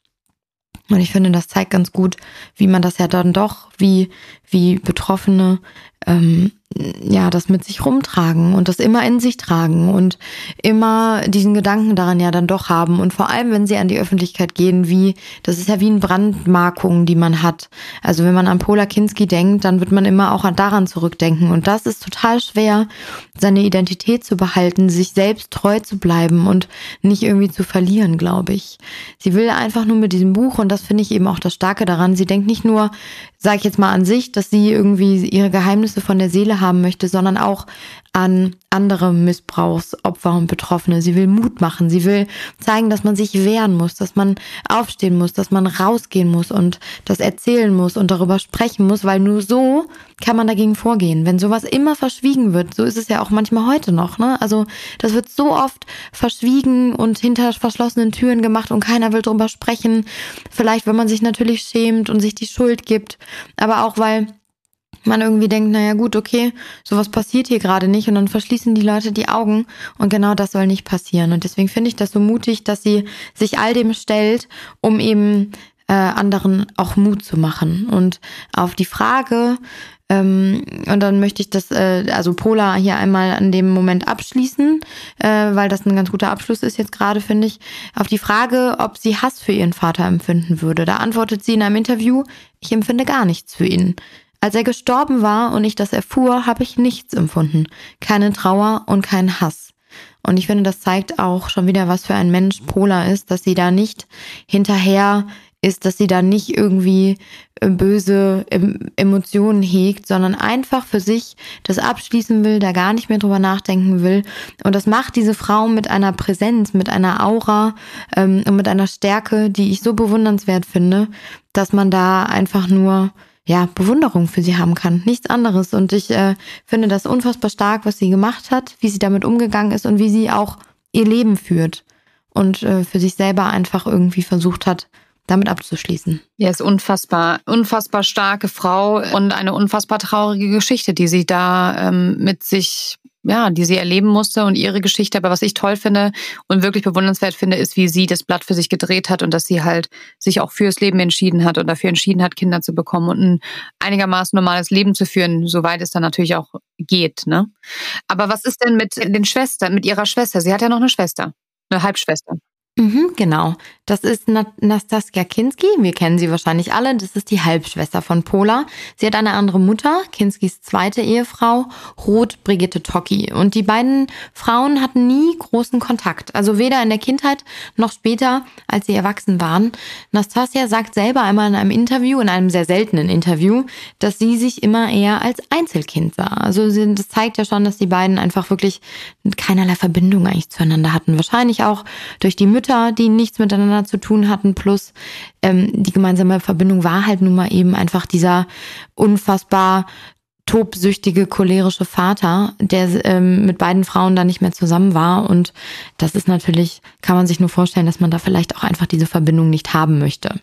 Und ich finde, das zeigt ganz gut, wie man das ja dann doch, wie, wie Betroffene ähm, ja, das mit sich rumtragen und das immer in sich tragen und immer diesen Gedanken daran ja dann doch haben. Und vor allem, wenn sie an die Öffentlichkeit gehen, wie, das ist ja wie ein Brandmarkung, die man hat. Also wenn man an Pola Kinski denkt, dann wird man immer auch daran zurückdenken. Und das ist total schwer, seine Identität zu behalten, sich selbst treu zu bleiben und nicht irgendwie zu verlieren, glaube ich. Sie will einfach nur mit diesem Buch, und das finde ich eben auch das Starke daran, sie denkt nicht nur, sage ich jetzt mal an sich, dass sie irgendwie ihre Geheimnisse von der Seele haben möchte, sondern auch an andere Missbrauchsopfer und Betroffene. Sie will Mut machen. Sie will zeigen, dass man sich wehren muss, dass man aufstehen muss, dass man rausgehen muss und das erzählen muss und darüber sprechen muss, weil nur so kann man dagegen vorgehen. Wenn sowas immer verschwiegen wird, so ist es ja auch manchmal heute noch, ne? Also, das wird so oft verschwiegen und hinter verschlossenen Türen gemacht und keiner will drüber sprechen. Vielleicht, wenn man sich natürlich schämt und sich die Schuld gibt, aber auch weil man irgendwie denkt, naja gut, okay, sowas passiert hier gerade nicht und dann verschließen die Leute die Augen und genau das soll nicht passieren. Und deswegen finde ich das so mutig, dass sie sich all dem stellt, um eben äh, anderen auch Mut zu machen. Und auf die Frage, ähm, und dann möchte ich das, äh, also Pola hier einmal an dem Moment abschließen, äh, weil das ein ganz guter Abschluss ist jetzt gerade, finde ich. Auf die Frage, ob sie Hass für ihren Vater empfinden würde. Da antwortet sie in einem Interview, ich empfinde gar nichts für ihn. Als er gestorben war und ich das erfuhr, habe ich nichts empfunden. Keine Trauer und keinen Hass. Und ich finde, das zeigt auch schon wieder, was für ein Mensch Pola ist, dass sie da nicht hinterher ist, dass sie da nicht irgendwie äh, böse Emotionen hegt, sondern einfach für sich das abschließen will, da gar nicht mehr drüber nachdenken will. Und das macht diese Frau mit einer Präsenz, mit einer Aura ähm, und mit einer Stärke, die ich so bewundernswert finde, dass man da einfach nur ja, Bewunderung für sie haben kann. Nichts anderes. Und ich äh, finde das unfassbar stark, was sie gemacht hat, wie sie damit umgegangen ist und wie sie auch ihr Leben führt und äh, für sich selber einfach irgendwie versucht hat, damit abzuschließen. Ja, ist unfassbar, unfassbar starke Frau und eine unfassbar traurige Geschichte, die sie da ähm, mit sich ja, die sie erleben musste und ihre Geschichte. Aber was ich toll finde und wirklich bewundernswert finde, ist, wie sie das Blatt für sich gedreht hat und dass sie halt sich auch fürs Leben entschieden hat und dafür entschieden hat, Kinder zu bekommen und ein einigermaßen normales Leben zu führen, soweit es dann natürlich auch geht. Ne? Aber was ist denn mit den Schwestern, mit ihrer Schwester? Sie hat ja noch eine Schwester, eine Halbschwester. Mhm, genau. Das ist Nastasia Kinski. Wir kennen sie wahrscheinlich alle. Das ist die Halbschwester von Pola. Sie hat eine andere Mutter, Kinskis zweite Ehefrau, Ruth Brigitte Tocki. Und die beiden Frauen hatten nie großen Kontakt. Also weder in der Kindheit noch später, als sie erwachsen waren. Nastasia sagt selber einmal in einem Interview, in einem sehr seltenen Interview, dass sie sich immer eher als Einzelkind sah. Also das zeigt ja schon, dass die beiden einfach wirklich keinerlei Verbindung eigentlich zueinander hatten. Wahrscheinlich auch durch die Mütter Mütter, die nichts miteinander zu tun hatten, plus ähm, die gemeinsame Verbindung war halt nun mal eben einfach dieser unfassbar tobsüchtige, cholerische Vater, der ähm, mit beiden Frauen dann nicht mehr zusammen war. Und das ist natürlich, kann man sich nur vorstellen, dass man da vielleicht auch einfach diese Verbindung nicht haben möchte.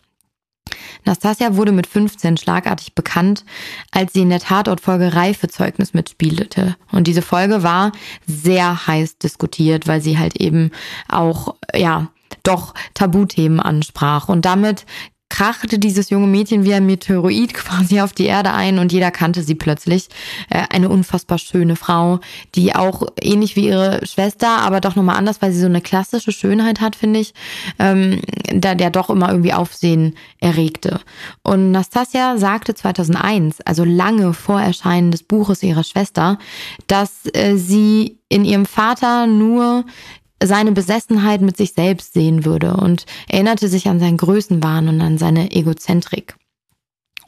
Nastasia wurde mit 15 schlagartig bekannt, als sie in der Tatortfolge Reifezeugnis mitspielte. Und diese Folge war sehr heiß diskutiert, weil sie halt eben auch, ja, doch Tabuthemen ansprach. Und damit krachte dieses junge Mädchen wie ein Meteoroid quasi auf die Erde ein und jeder kannte sie plötzlich. Äh, eine unfassbar schöne Frau, die auch ähnlich wie ihre Schwester, aber doch nochmal anders, weil sie so eine klassische Schönheit hat, finde ich, ähm, da der doch immer irgendwie Aufsehen erregte. Und Nastasia sagte 2001, also lange vor Erscheinen des Buches ihrer Schwester, dass äh, sie in ihrem Vater nur seine Besessenheit mit sich selbst sehen würde und erinnerte sich an seinen Größenwahn und an seine Egozentrik.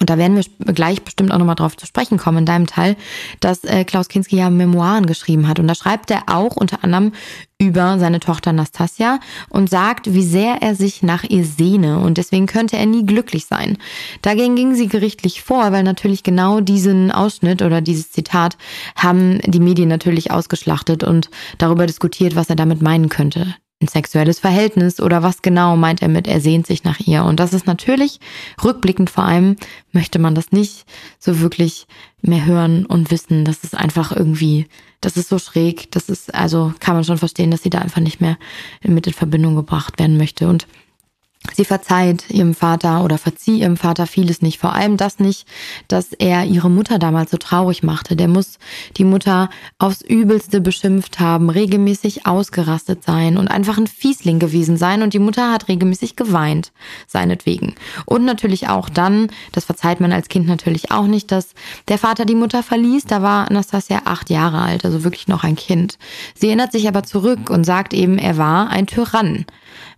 Und da werden wir gleich bestimmt auch nochmal drauf zu sprechen kommen in deinem Teil, dass äh, Klaus Kinski ja Memoiren geschrieben hat. Und da schreibt er auch unter anderem über seine Tochter Nastasia und sagt, wie sehr er sich nach ihr sehne und deswegen könnte er nie glücklich sein. Dagegen ging sie gerichtlich vor, weil natürlich genau diesen Ausschnitt oder dieses Zitat haben die Medien natürlich ausgeschlachtet und darüber diskutiert, was er damit meinen könnte ein sexuelles Verhältnis oder was genau meint er mit, er sehnt sich nach ihr. Und das ist natürlich, rückblickend vor allem, möchte man das nicht so wirklich mehr hören und wissen. Das ist einfach irgendwie, das ist so schräg, das ist, also kann man schon verstehen, dass sie da einfach nicht mehr mit in Verbindung gebracht werden möchte. Und Sie verzeiht ihrem Vater oder verzieh ihrem Vater vieles nicht. Vor allem das nicht, dass er ihre Mutter damals so traurig machte. Der muss die Mutter aufs Übelste beschimpft haben, regelmäßig ausgerastet sein und einfach ein Fiesling gewesen sein. Und die Mutter hat regelmäßig geweint, seinetwegen. Und natürlich auch dann, das verzeiht man als Kind natürlich auch nicht, dass der Vater die Mutter verließ. Da war Anastasia acht Jahre alt, also wirklich noch ein Kind. Sie erinnert sich aber zurück und sagt eben, er war ein Tyrann.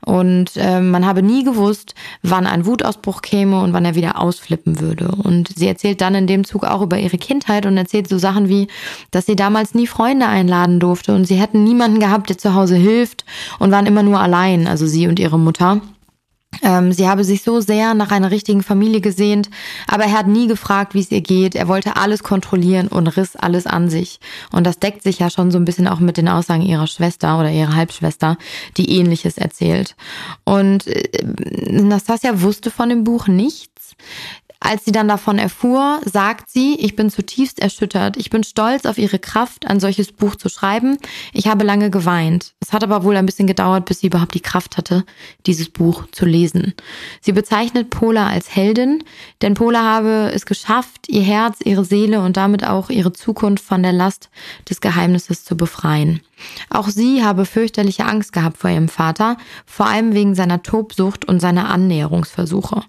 Und äh, man habe nie gewusst, wann ein Wutausbruch käme und wann er wieder ausflippen würde. Und sie erzählt dann in dem Zug auch über ihre Kindheit und erzählt so Sachen wie, dass sie damals nie Freunde einladen durfte und sie hätten niemanden gehabt, der zu Hause hilft und waren immer nur allein, also sie und ihre Mutter. Ähm, sie habe sich so sehr nach einer richtigen Familie gesehnt, aber er hat nie gefragt, wie es ihr geht. Er wollte alles kontrollieren und riss alles an sich. Und das deckt sich ja schon so ein bisschen auch mit den Aussagen ihrer Schwester oder ihrer Halbschwester, die ähnliches erzählt. Und äh, Nastasia wusste von dem Buch nichts. Als sie dann davon erfuhr, sagt sie, ich bin zutiefst erschüttert. Ich bin stolz auf ihre Kraft, ein solches Buch zu schreiben. Ich habe lange geweint. Es hat aber wohl ein bisschen gedauert, bis sie überhaupt die Kraft hatte, dieses Buch zu lesen. Sie bezeichnet Pola als Heldin, denn Pola habe es geschafft, ihr Herz, ihre Seele und damit auch ihre Zukunft von der Last des Geheimnisses zu befreien. Auch sie habe fürchterliche Angst gehabt vor ihrem Vater, vor allem wegen seiner Tobsucht und seiner Annäherungsversuche.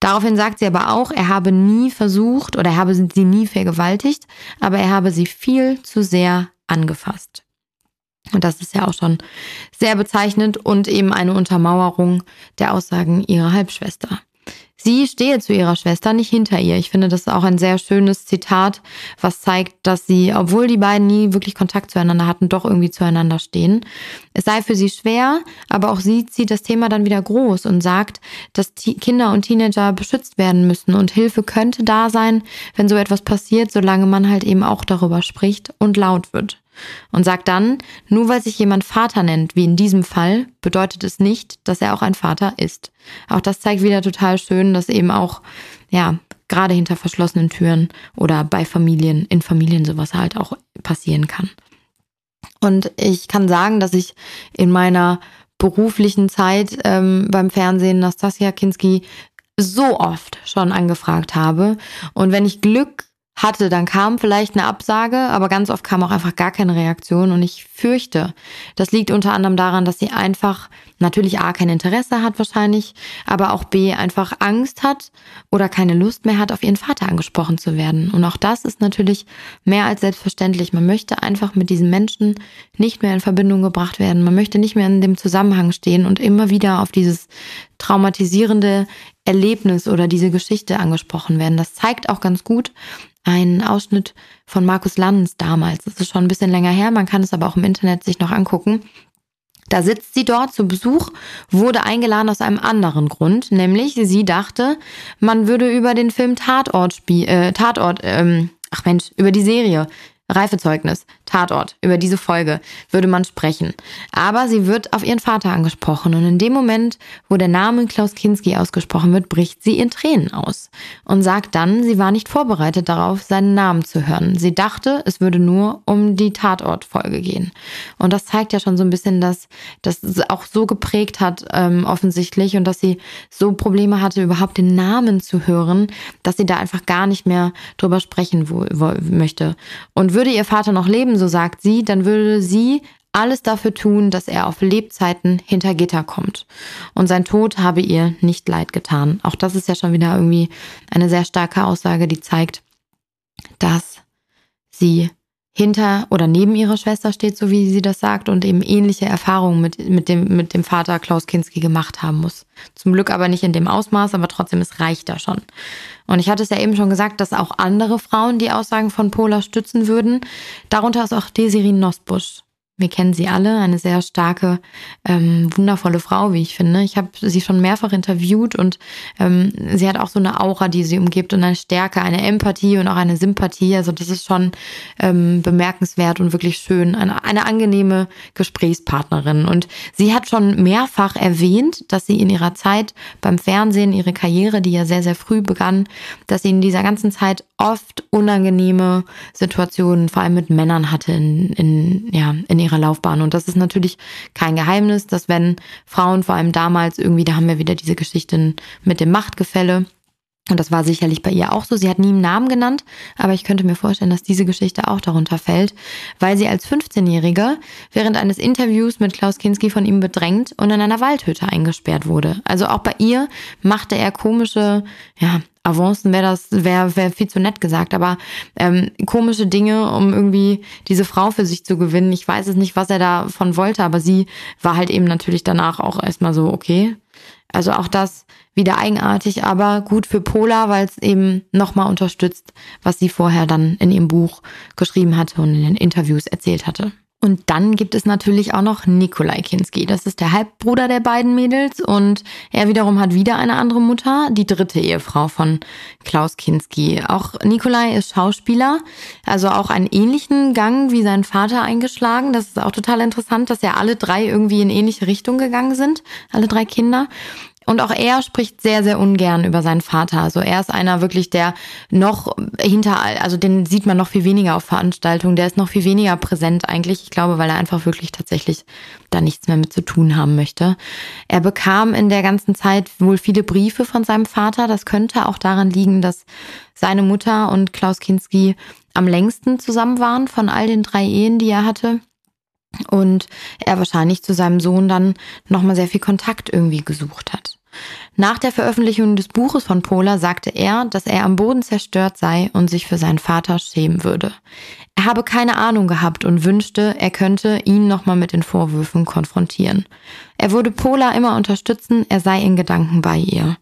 Daraufhin sagt sie aber auch, er habe nie versucht oder er habe sie nie vergewaltigt, aber er habe sie viel zu sehr angefasst. Und das ist ja auch schon sehr bezeichnend und eben eine Untermauerung der Aussagen ihrer Halbschwester. Sie stehe zu ihrer Schwester, nicht hinter ihr. Ich finde, das ist auch ein sehr schönes Zitat, was zeigt, dass sie, obwohl die beiden nie wirklich Kontakt zueinander hatten, doch irgendwie zueinander stehen. Es sei für sie schwer, aber auch sie zieht das Thema dann wieder groß und sagt, dass Kinder und Teenager beschützt werden müssen und Hilfe könnte da sein, wenn so etwas passiert, solange man halt eben auch darüber spricht und laut wird. Und sagt dann, nur weil sich jemand Vater nennt, wie in diesem Fall, bedeutet es nicht, dass er auch ein Vater ist. Auch das zeigt wieder total schön, dass eben auch, ja, gerade hinter verschlossenen Türen oder bei Familien, in Familien sowas halt auch passieren kann. Und ich kann sagen, dass ich in meiner beruflichen Zeit ähm, beim Fernsehen Nastasia Kinski so oft schon angefragt habe. Und wenn ich Glück hatte, dann kam vielleicht eine Absage, aber ganz oft kam auch einfach gar keine Reaktion und ich fürchte, das liegt unter anderem daran, dass sie einfach natürlich A kein Interesse hat wahrscheinlich, aber auch B einfach Angst hat oder keine Lust mehr hat, auf ihren Vater angesprochen zu werden. Und auch das ist natürlich mehr als selbstverständlich. Man möchte einfach mit diesen Menschen nicht mehr in Verbindung gebracht werden. Man möchte nicht mehr in dem Zusammenhang stehen und immer wieder auf dieses traumatisierende Erlebnis oder diese Geschichte angesprochen werden. Das zeigt auch ganz gut, ein Ausschnitt von Markus Lanz damals. Das ist schon ein bisschen länger her, man kann es aber auch im Internet sich noch angucken. Da sitzt sie dort zu Besuch, wurde eingeladen aus einem anderen Grund, nämlich sie dachte, man würde über den Film Tatort spielen, äh, Tatort, ähm, ach Mensch, über die Serie Reifezeugnis, Tatort, über diese Folge würde man sprechen. Aber sie wird auf ihren Vater angesprochen und in dem Moment, wo der Name Klaus Kinski ausgesprochen wird, bricht sie in Tränen aus und sagt dann, sie war nicht vorbereitet darauf, seinen Namen zu hören. Sie dachte, es würde nur um die Tatortfolge gehen. Und das zeigt ja schon so ein bisschen, dass das auch so geprägt hat, ähm, offensichtlich, und dass sie so Probleme hatte, überhaupt den Namen zu hören, dass sie da einfach gar nicht mehr drüber sprechen möchte. Und würde ihr Vater noch leben, so sagt sie, dann würde sie alles dafür tun, dass er auf Lebzeiten hinter Gitter kommt. Und sein Tod habe ihr nicht leid getan. Auch das ist ja schon wieder irgendwie eine sehr starke Aussage, die zeigt, dass sie hinter oder neben ihrer Schwester steht, so wie sie das sagt, und eben ähnliche Erfahrungen mit, mit, dem, mit dem Vater Klaus Kinski gemacht haben muss. Zum Glück aber nicht in dem Ausmaß, aber trotzdem, es reicht da schon. Und ich hatte es ja eben schon gesagt, dass auch andere Frauen die Aussagen von Pola stützen würden. Darunter ist auch Desiree Nosbusch. Wir kennen sie alle, eine sehr starke, ähm, wundervolle Frau, wie ich finde. Ich habe sie schon mehrfach interviewt und ähm, sie hat auch so eine Aura, die sie umgibt und eine Stärke, eine Empathie und auch eine Sympathie. Also das ist schon ähm, bemerkenswert und wirklich schön. Eine, eine angenehme Gesprächspartnerin. Und sie hat schon mehrfach erwähnt, dass sie in ihrer Zeit beim Fernsehen, ihre Karriere, die ja sehr, sehr früh begann, dass sie in dieser ganzen Zeit oft unangenehme Situationen, vor allem mit Männern hatte in, in, ja, in ihrer Laufbahn. Und das ist natürlich kein Geheimnis, dass wenn Frauen vor allem damals irgendwie, da haben wir wieder diese Geschichten mit dem Machtgefälle, und das war sicherlich bei ihr auch so. Sie hat nie einen Namen genannt, aber ich könnte mir vorstellen, dass diese Geschichte auch darunter fällt, weil sie als 15-Jährige während eines Interviews mit Klaus Kinski von ihm bedrängt und in einer Waldhütte eingesperrt wurde. Also auch bei ihr machte er komische, ja, Avancen wäre das, wäre wär viel zu nett gesagt, aber ähm, komische Dinge, um irgendwie diese Frau für sich zu gewinnen. Ich weiß es nicht, was er davon wollte, aber sie war halt eben natürlich danach auch erstmal so, okay. Also auch das wieder eigenartig, aber gut für Pola, weil es eben nochmal unterstützt, was sie vorher dann in ihrem Buch geschrieben hatte und in den Interviews erzählt hatte. Und dann gibt es natürlich auch noch Nikolai Kinski. Das ist der Halbbruder der beiden Mädels und er wiederum hat wieder eine andere Mutter, die dritte Ehefrau von Klaus Kinski. Auch Nikolai ist Schauspieler, also auch einen ähnlichen Gang wie sein Vater eingeschlagen. Das ist auch total interessant, dass ja alle drei irgendwie in ähnliche Richtung gegangen sind, alle drei Kinder. Und auch er spricht sehr, sehr ungern über seinen Vater. Also er ist einer wirklich, der noch hinter, also den sieht man noch viel weniger auf Veranstaltungen, der ist noch viel weniger präsent eigentlich. Ich glaube, weil er einfach wirklich tatsächlich da nichts mehr mit zu tun haben möchte. Er bekam in der ganzen Zeit wohl viele Briefe von seinem Vater. Das könnte auch daran liegen, dass seine Mutter und Klaus Kinski am längsten zusammen waren von all den drei Ehen, die er hatte und er wahrscheinlich zu seinem Sohn dann nochmal sehr viel Kontakt irgendwie gesucht hat. Nach der Veröffentlichung des Buches von Pola sagte er, dass er am Boden zerstört sei und sich für seinen Vater schämen würde. Er habe keine Ahnung gehabt und wünschte, er könnte ihn nochmal mit den Vorwürfen konfrontieren. Er würde Pola immer unterstützen, er sei in Gedanken bei ihr.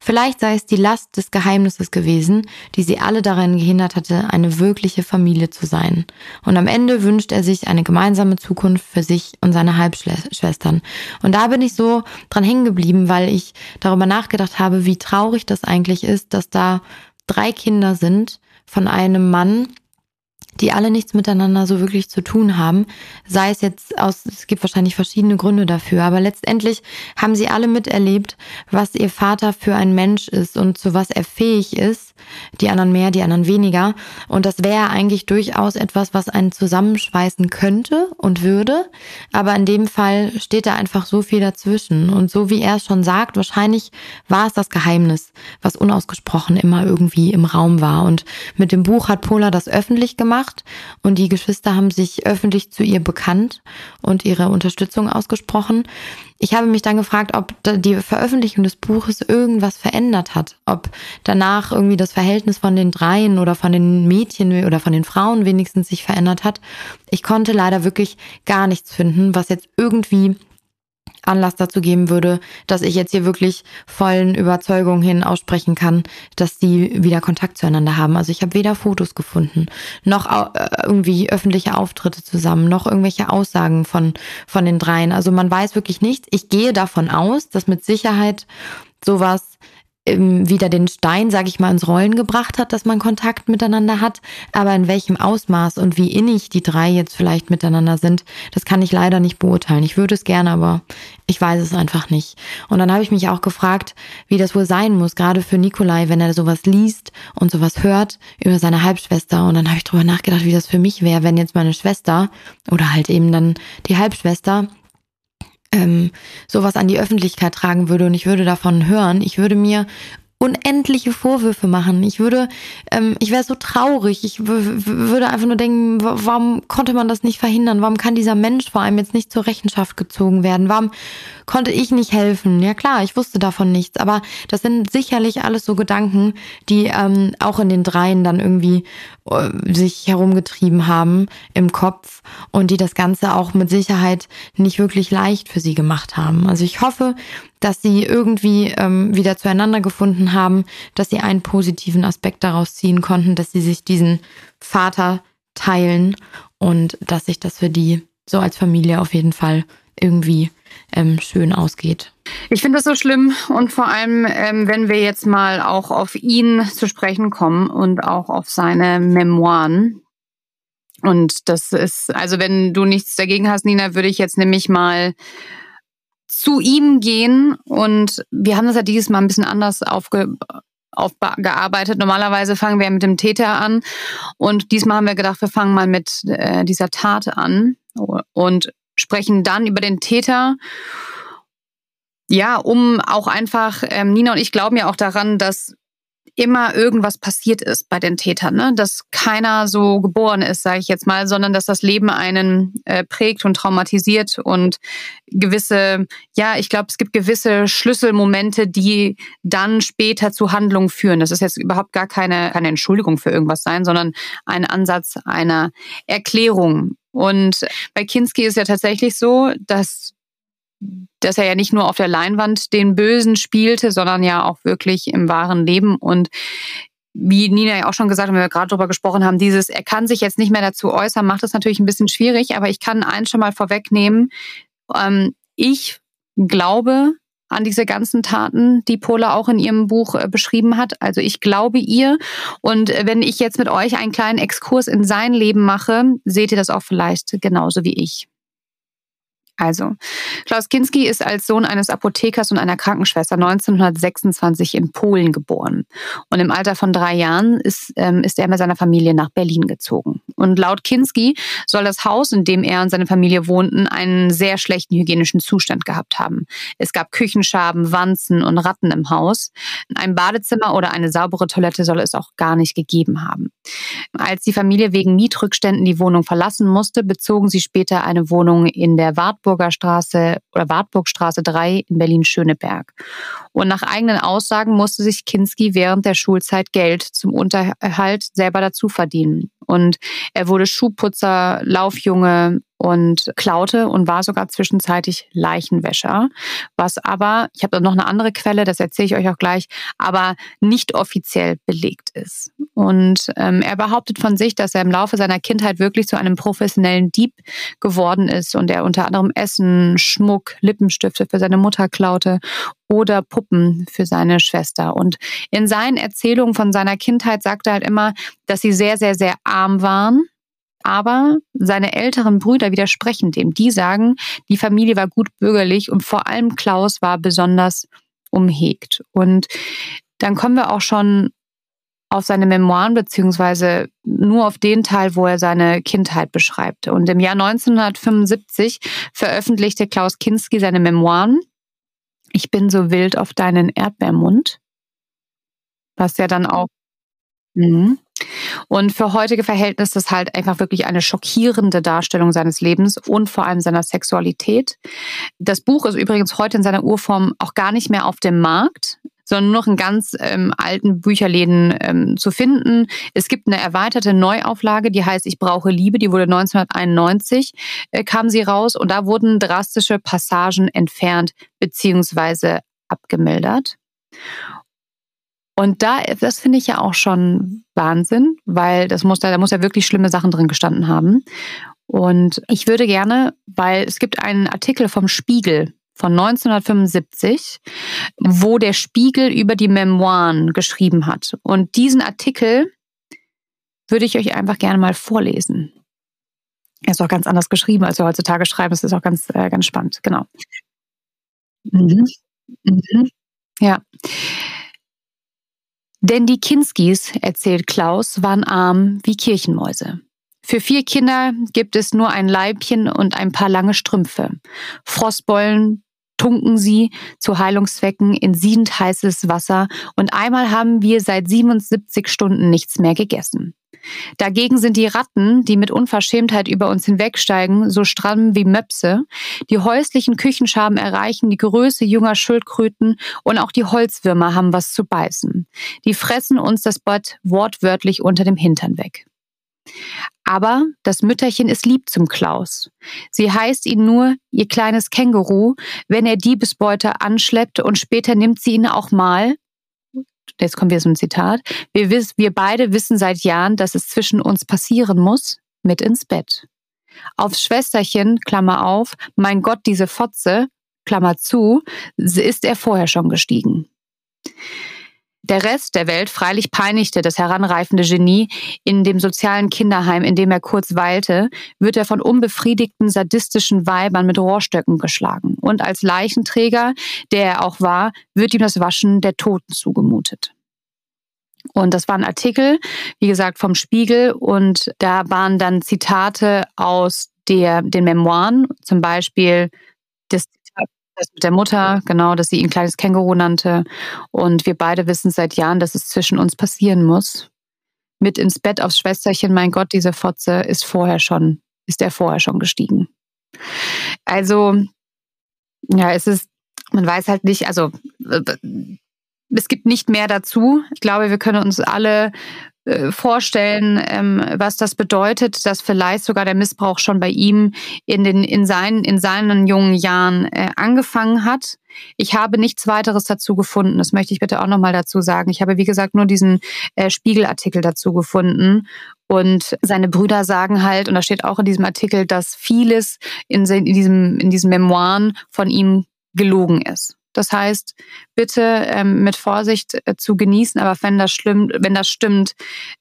Vielleicht sei es die Last des Geheimnisses gewesen, die sie alle daran gehindert hatte, eine wirkliche Familie zu sein. Und am Ende wünscht er sich eine gemeinsame Zukunft für sich und seine Halbschwestern. Und da bin ich so dran hängen geblieben, weil ich darüber nachgedacht habe, wie traurig das eigentlich ist, dass da drei Kinder sind von einem Mann, die alle nichts miteinander so wirklich zu tun haben. Sei es jetzt aus, es gibt wahrscheinlich verschiedene Gründe dafür, aber letztendlich haben sie alle miterlebt, was ihr Vater für ein Mensch ist und zu was er fähig ist. Die anderen mehr, die anderen weniger. Und das wäre eigentlich durchaus etwas, was einen zusammenschweißen könnte und würde. Aber in dem Fall steht da einfach so viel dazwischen. Und so wie er es schon sagt, wahrscheinlich war es das Geheimnis, was unausgesprochen immer irgendwie im Raum war. Und mit dem Buch hat Pola das öffentlich gemacht gemacht und die Geschwister haben sich öffentlich zu ihr bekannt und ihre Unterstützung ausgesprochen. Ich habe mich dann gefragt, ob die Veröffentlichung des Buches irgendwas verändert hat, ob danach irgendwie das Verhältnis von den dreien oder von den Mädchen oder von den Frauen wenigstens sich verändert hat. Ich konnte leider wirklich gar nichts finden, was jetzt irgendwie Anlass dazu geben würde, dass ich jetzt hier wirklich vollen Überzeugungen hin aussprechen kann, dass die wieder Kontakt zueinander haben. Also ich habe weder Fotos gefunden, noch äh, irgendwie öffentliche Auftritte zusammen, noch irgendwelche Aussagen von, von den dreien. Also man weiß wirklich nichts. Ich gehe davon aus, dass mit Sicherheit sowas wieder den Stein, sage ich mal, ins Rollen gebracht hat, dass man Kontakt miteinander hat. Aber in welchem Ausmaß und wie innig die drei jetzt vielleicht miteinander sind, das kann ich leider nicht beurteilen. Ich würde es gerne, aber ich weiß es einfach nicht. Und dann habe ich mich auch gefragt, wie das wohl sein muss, gerade für Nikolai, wenn er sowas liest und sowas hört über seine Halbschwester. Und dann habe ich drüber nachgedacht, wie das für mich wäre, wenn jetzt meine Schwester oder halt eben dann die Halbschwester ähm, sowas an die Öffentlichkeit tragen würde und ich würde davon hören, ich würde mir unendliche Vorwürfe machen. Ich würde, ähm, ich wäre so traurig. Ich würde einfach nur denken, warum konnte man das nicht verhindern? Warum kann dieser Mensch vor allem jetzt nicht zur Rechenschaft gezogen werden? Warum konnte ich nicht helfen? Ja klar, ich wusste davon nichts, aber das sind sicherlich alles so Gedanken, die ähm, auch in den Dreien dann irgendwie sich herumgetrieben haben im Kopf und die das Ganze auch mit Sicherheit nicht wirklich leicht für sie gemacht haben. Also ich hoffe, dass sie irgendwie ähm, wieder zueinander gefunden haben, dass sie einen positiven Aspekt daraus ziehen konnten, dass sie sich diesen Vater teilen und dass sich das für die so als Familie auf jeden Fall irgendwie ähm, schön ausgeht. Ich finde das so schlimm und vor allem, ähm, wenn wir jetzt mal auch auf ihn zu sprechen kommen und auch auf seine Memoiren. Und das ist, also wenn du nichts dagegen hast, Nina, würde ich jetzt nämlich mal zu ihm gehen und wir haben das ja dieses Mal ein bisschen anders aufge aufgearbeitet. Normalerweise fangen wir mit dem Täter an und diesmal haben wir gedacht, wir fangen mal mit äh, dieser Tat an. und sprechen dann über den Täter. Ja, um auch einfach, ähm, Nina und ich glauben ja auch daran, dass immer irgendwas passiert ist bei den Tätern, ne? dass keiner so geboren ist, sage ich jetzt mal, sondern dass das Leben einen äh, prägt und traumatisiert und gewisse, ja, ich glaube, es gibt gewisse Schlüsselmomente, die dann später zu Handlungen führen. Das ist jetzt überhaupt gar keine, keine Entschuldigung für irgendwas sein, sondern ein Ansatz einer Erklärung. Und bei Kinski ist ja tatsächlich so, dass dass er ja nicht nur auf der Leinwand den Bösen spielte, sondern ja auch wirklich im wahren Leben. Und wie Nina ja auch schon gesagt hat, wenn wir gerade darüber gesprochen haben, dieses, er kann sich jetzt nicht mehr dazu äußern, macht es natürlich ein bisschen schwierig, aber ich kann eins schon mal vorwegnehmen. Ähm, ich glaube an diese ganzen Taten, die Pola auch in ihrem Buch äh, beschrieben hat. Also ich glaube ihr. Und wenn ich jetzt mit euch einen kleinen Exkurs in sein Leben mache, seht ihr das auch vielleicht genauso wie ich. Also, Klaus Kinski ist als Sohn eines Apothekers und einer Krankenschwester 1926 in Polen geboren. Und im Alter von drei Jahren ist, ähm, ist er mit seiner Familie nach Berlin gezogen. Und laut Kinski soll das Haus, in dem er und seine Familie wohnten, einen sehr schlechten hygienischen Zustand gehabt haben. Es gab Küchenschaben, Wanzen und Ratten im Haus. Ein Badezimmer oder eine saubere Toilette soll es auch gar nicht gegeben haben. Als die Familie wegen Mietrückständen die Wohnung verlassen musste, bezogen sie später eine Wohnung in der Wartburg Wartburger Straße oder Wartburgstraße 3 in Berlin-Schöneberg. Und nach eigenen Aussagen musste sich Kinski während der Schulzeit Geld zum Unterhalt selber dazu verdienen. Und er wurde Schuhputzer, Laufjunge, und klaute und war sogar zwischenzeitlich Leichenwäscher, was aber, ich habe noch eine andere Quelle, das erzähle ich euch auch gleich, aber nicht offiziell belegt ist. Und ähm, er behauptet von sich, dass er im Laufe seiner Kindheit wirklich zu einem professionellen Dieb geworden ist und er unter anderem Essen, Schmuck, Lippenstifte für seine Mutter klaute oder Puppen für seine Schwester. Und in seinen Erzählungen von seiner Kindheit sagt er halt immer, dass sie sehr, sehr, sehr arm waren aber seine älteren Brüder widersprechen dem. Die sagen, die Familie war gut bürgerlich und vor allem Klaus war besonders umhegt. Und dann kommen wir auch schon auf seine Memoiren beziehungsweise nur auf den Teil, wo er seine Kindheit beschreibt. Und im Jahr 1975 veröffentlichte Klaus Kinski seine Memoiren. Ich bin so wild auf deinen Erdbeermund, was ja dann auch Mhm. Und für heutige Verhältnisse ist das halt einfach wirklich eine schockierende Darstellung seines Lebens und vor allem seiner Sexualität. Das Buch ist übrigens heute in seiner Urform auch gar nicht mehr auf dem Markt sondern nur noch in ganz ähm, alten Bücherläden ähm, zu finden. Es gibt eine erweiterte Neuauflage, die heißt Ich brauche Liebe, die wurde 1991, äh, kam sie raus und da wurden drastische Passagen entfernt beziehungsweise abgemildert. Und da, das finde ich ja auch schon Wahnsinn, weil das muss, da muss ja wirklich schlimme Sachen drin gestanden haben. Und ich würde gerne, weil es gibt einen Artikel vom Spiegel von 1975, wo der Spiegel über die Memoiren geschrieben hat. Und diesen Artikel würde ich euch einfach gerne mal vorlesen. Er ist auch ganz anders geschrieben, als wir heutzutage schreiben. Es ist auch ganz, äh, ganz spannend. Genau. Mhm. Mhm. Ja. Denn die Kinskis, erzählt Klaus, waren arm wie Kirchenmäuse. Für vier Kinder gibt es nur ein Leibchen und ein paar lange Strümpfe. Frostbeulen tunken sie zu Heilungszwecken in siedend heißes Wasser und einmal haben wir seit 77 Stunden nichts mehr gegessen. Dagegen sind die Ratten, die mit Unverschämtheit über uns hinwegsteigen, so stramm wie Möpse. Die häuslichen Küchenschaben erreichen die Größe junger Schildkröten und auch die Holzwürmer haben was zu beißen. Die fressen uns das Bett wortwörtlich unter dem Hintern weg. Aber das Mütterchen ist lieb zum Klaus. Sie heißt ihn nur ihr kleines Känguru, wenn er Diebesbeute anschleppt und später nimmt sie ihn auch mal, jetzt wieder so ein Zitat, wir, wiss, wir beide wissen seit Jahren, dass es zwischen uns passieren muss, mit ins Bett. Aufs Schwesterchen, Klammer auf, mein Gott, diese Fotze, Klammer zu, ist er vorher schon gestiegen. Der Rest der Welt freilich peinigte das heranreifende Genie in dem sozialen Kinderheim, in dem er kurz weilte, wird er von unbefriedigten sadistischen Weibern mit Rohrstöcken geschlagen. Und als Leichenträger, der er auch war, wird ihm das Waschen der Toten zugemutet. Und das war ein Artikel, wie gesagt, vom Spiegel und da waren dann Zitate aus der, den Memoiren, zum Beispiel das, das mit der Mutter, genau, dass sie ihn kleines Känguru nannte. Und wir beide wissen seit Jahren, dass es zwischen uns passieren muss. Mit ins Bett aufs Schwesterchen, mein Gott, diese Fotze ist vorher schon, ist er vorher schon gestiegen. Also, ja, es ist, man weiß halt nicht, also es gibt nicht mehr dazu. Ich glaube, wir können uns alle äh, vorstellen, ähm, was das bedeutet, dass vielleicht sogar der Missbrauch schon bei ihm in den in seinen in seinen jungen Jahren äh, angefangen hat. Ich habe nichts weiteres dazu gefunden. Das möchte ich bitte auch noch mal dazu sagen. Ich habe wie gesagt nur diesen äh, Spiegelartikel dazu gefunden und seine Brüder sagen halt und da steht auch in diesem Artikel, dass vieles in, in diesem in diesen Memoiren von ihm gelogen ist. Das heißt, bitte ähm, mit Vorsicht äh, zu genießen, aber wenn das stimmt, wenn das stimmt,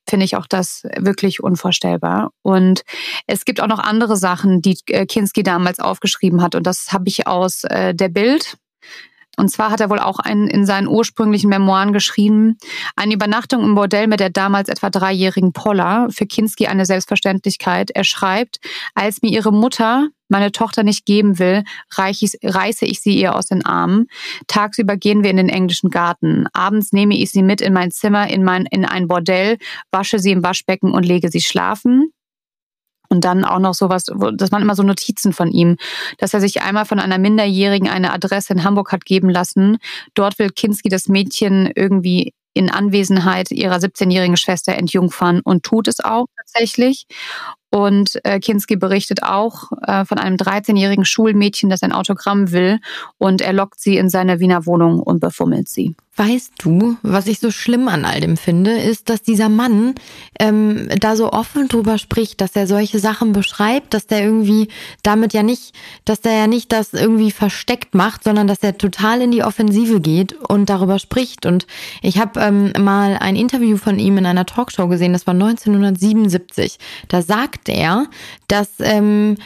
finde ich auch das wirklich unvorstellbar. Und es gibt auch noch andere Sachen, die äh, Kinski damals aufgeschrieben hat. Und das habe ich aus äh, der Bild und zwar hat er wohl auch einen, in seinen ursprünglichen Memoiren geschrieben, eine Übernachtung im Bordell mit der damals etwa dreijährigen Polla, für Kinski eine Selbstverständlichkeit. Er schreibt, als mir ihre Mutter meine Tochter nicht geben will, reiße ich sie ihr aus den Armen. Tagsüber gehen wir in den englischen Garten. Abends nehme ich sie mit in mein Zimmer, in, mein, in ein Bordell, wasche sie im Waschbecken und lege sie schlafen. Und dann auch noch sowas, das waren immer so Notizen von ihm, dass er sich einmal von einer Minderjährigen eine Adresse in Hamburg hat geben lassen. Dort will Kinski das Mädchen irgendwie in Anwesenheit ihrer 17-jährigen Schwester entjungfern und tut es auch tatsächlich. Und äh, Kinski berichtet auch äh, von einem 13-jährigen Schulmädchen, das ein Autogramm will und er lockt sie in seine Wiener Wohnung und befummelt sie. Weißt du, was ich so schlimm an all dem finde, ist, dass dieser Mann ähm, da so offen drüber spricht, dass er solche Sachen beschreibt, dass der irgendwie damit ja nicht, dass der ja nicht das irgendwie versteckt macht, sondern dass er total in die Offensive geht und darüber spricht. Und ich habe ähm, mal ein Interview von ihm in einer Talkshow gesehen, das war 1977. Da sagt er, dass ähm,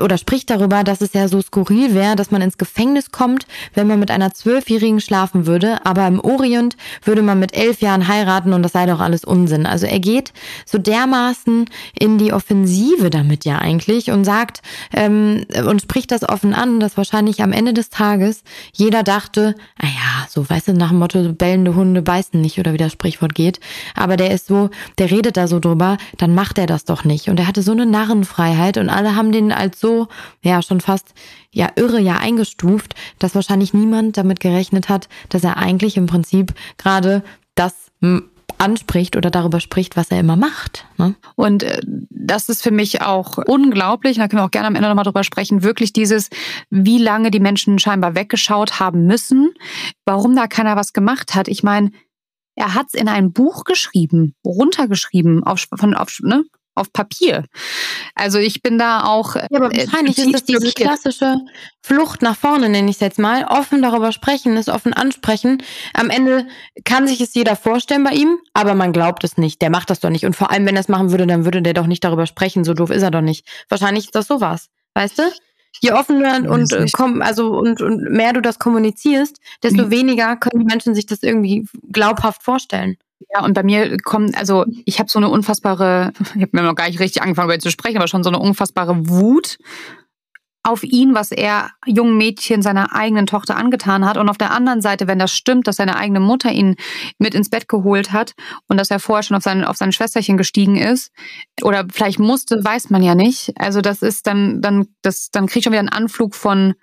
oder spricht darüber, dass es ja so skurril wäre, dass man ins Gefängnis kommt, wenn man mit einer Zwölfjährigen schlafen würde, aber im Orient würde man mit elf Jahren heiraten und das sei doch alles Unsinn. Also er geht so dermaßen in die Offensive damit ja eigentlich und sagt ähm, und spricht das offen an, dass wahrscheinlich am Ende des Tages jeder dachte, naja, ah so weißt du, nach dem Motto, bellende Hunde beißen nicht oder wie das Sprichwort geht. Aber der ist so, der redet da so drüber, dann macht er das doch nicht. Und er hatte so eine Narrenfreiheit und alle haben den als so, ja, schon fast ja irre ja eingestuft, dass wahrscheinlich niemand damit gerechnet hat, dass er eigentlich im Prinzip gerade das anspricht oder darüber spricht, was er immer macht. Ne? Und äh, das ist für mich auch unglaublich, da können wir auch gerne am Ende nochmal drüber sprechen, wirklich dieses, wie lange die Menschen scheinbar weggeschaut haben müssen, warum da keiner was gemacht hat. Ich meine, er hat es in ein Buch geschrieben, runtergeschrieben, auf, von, auf, ne, auf Papier. Also ich bin da auch. Ja, aber äh, wahrscheinlich ist das diese klassische Flucht nach vorne, nenne ich es jetzt mal. Offen darüber sprechen, es offen ansprechen. Am Ende kann sich es jeder vorstellen bei ihm, aber man glaubt es nicht. Der macht das doch nicht. Und vor allem, wenn er es machen würde, dann würde der doch nicht darüber sprechen. So doof ist er doch nicht. Wahrscheinlich ist das sowas. Weißt du? Je offener und, äh, komm, also, und, und mehr du das kommunizierst, desto mhm. weniger können die Menschen sich das irgendwie glaubhaft vorstellen. Ja, und bei mir kommt, also ich habe so eine unfassbare, ich habe mir noch gar nicht richtig angefangen, über ihn zu sprechen, aber schon so eine unfassbare Wut auf ihn, was er jungen Mädchen seiner eigenen Tochter angetan hat. Und auf der anderen Seite, wenn das stimmt, dass seine eigene Mutter ihn mit ins Bett geholt hat und dass er vorher schon auf sein, auf sein Schwesterchen gestiegen ist oder vielleicht musste, weiß man ja nicht. Also das ist dann, dann, das, dann kriege ich schon wieder einen Anflug von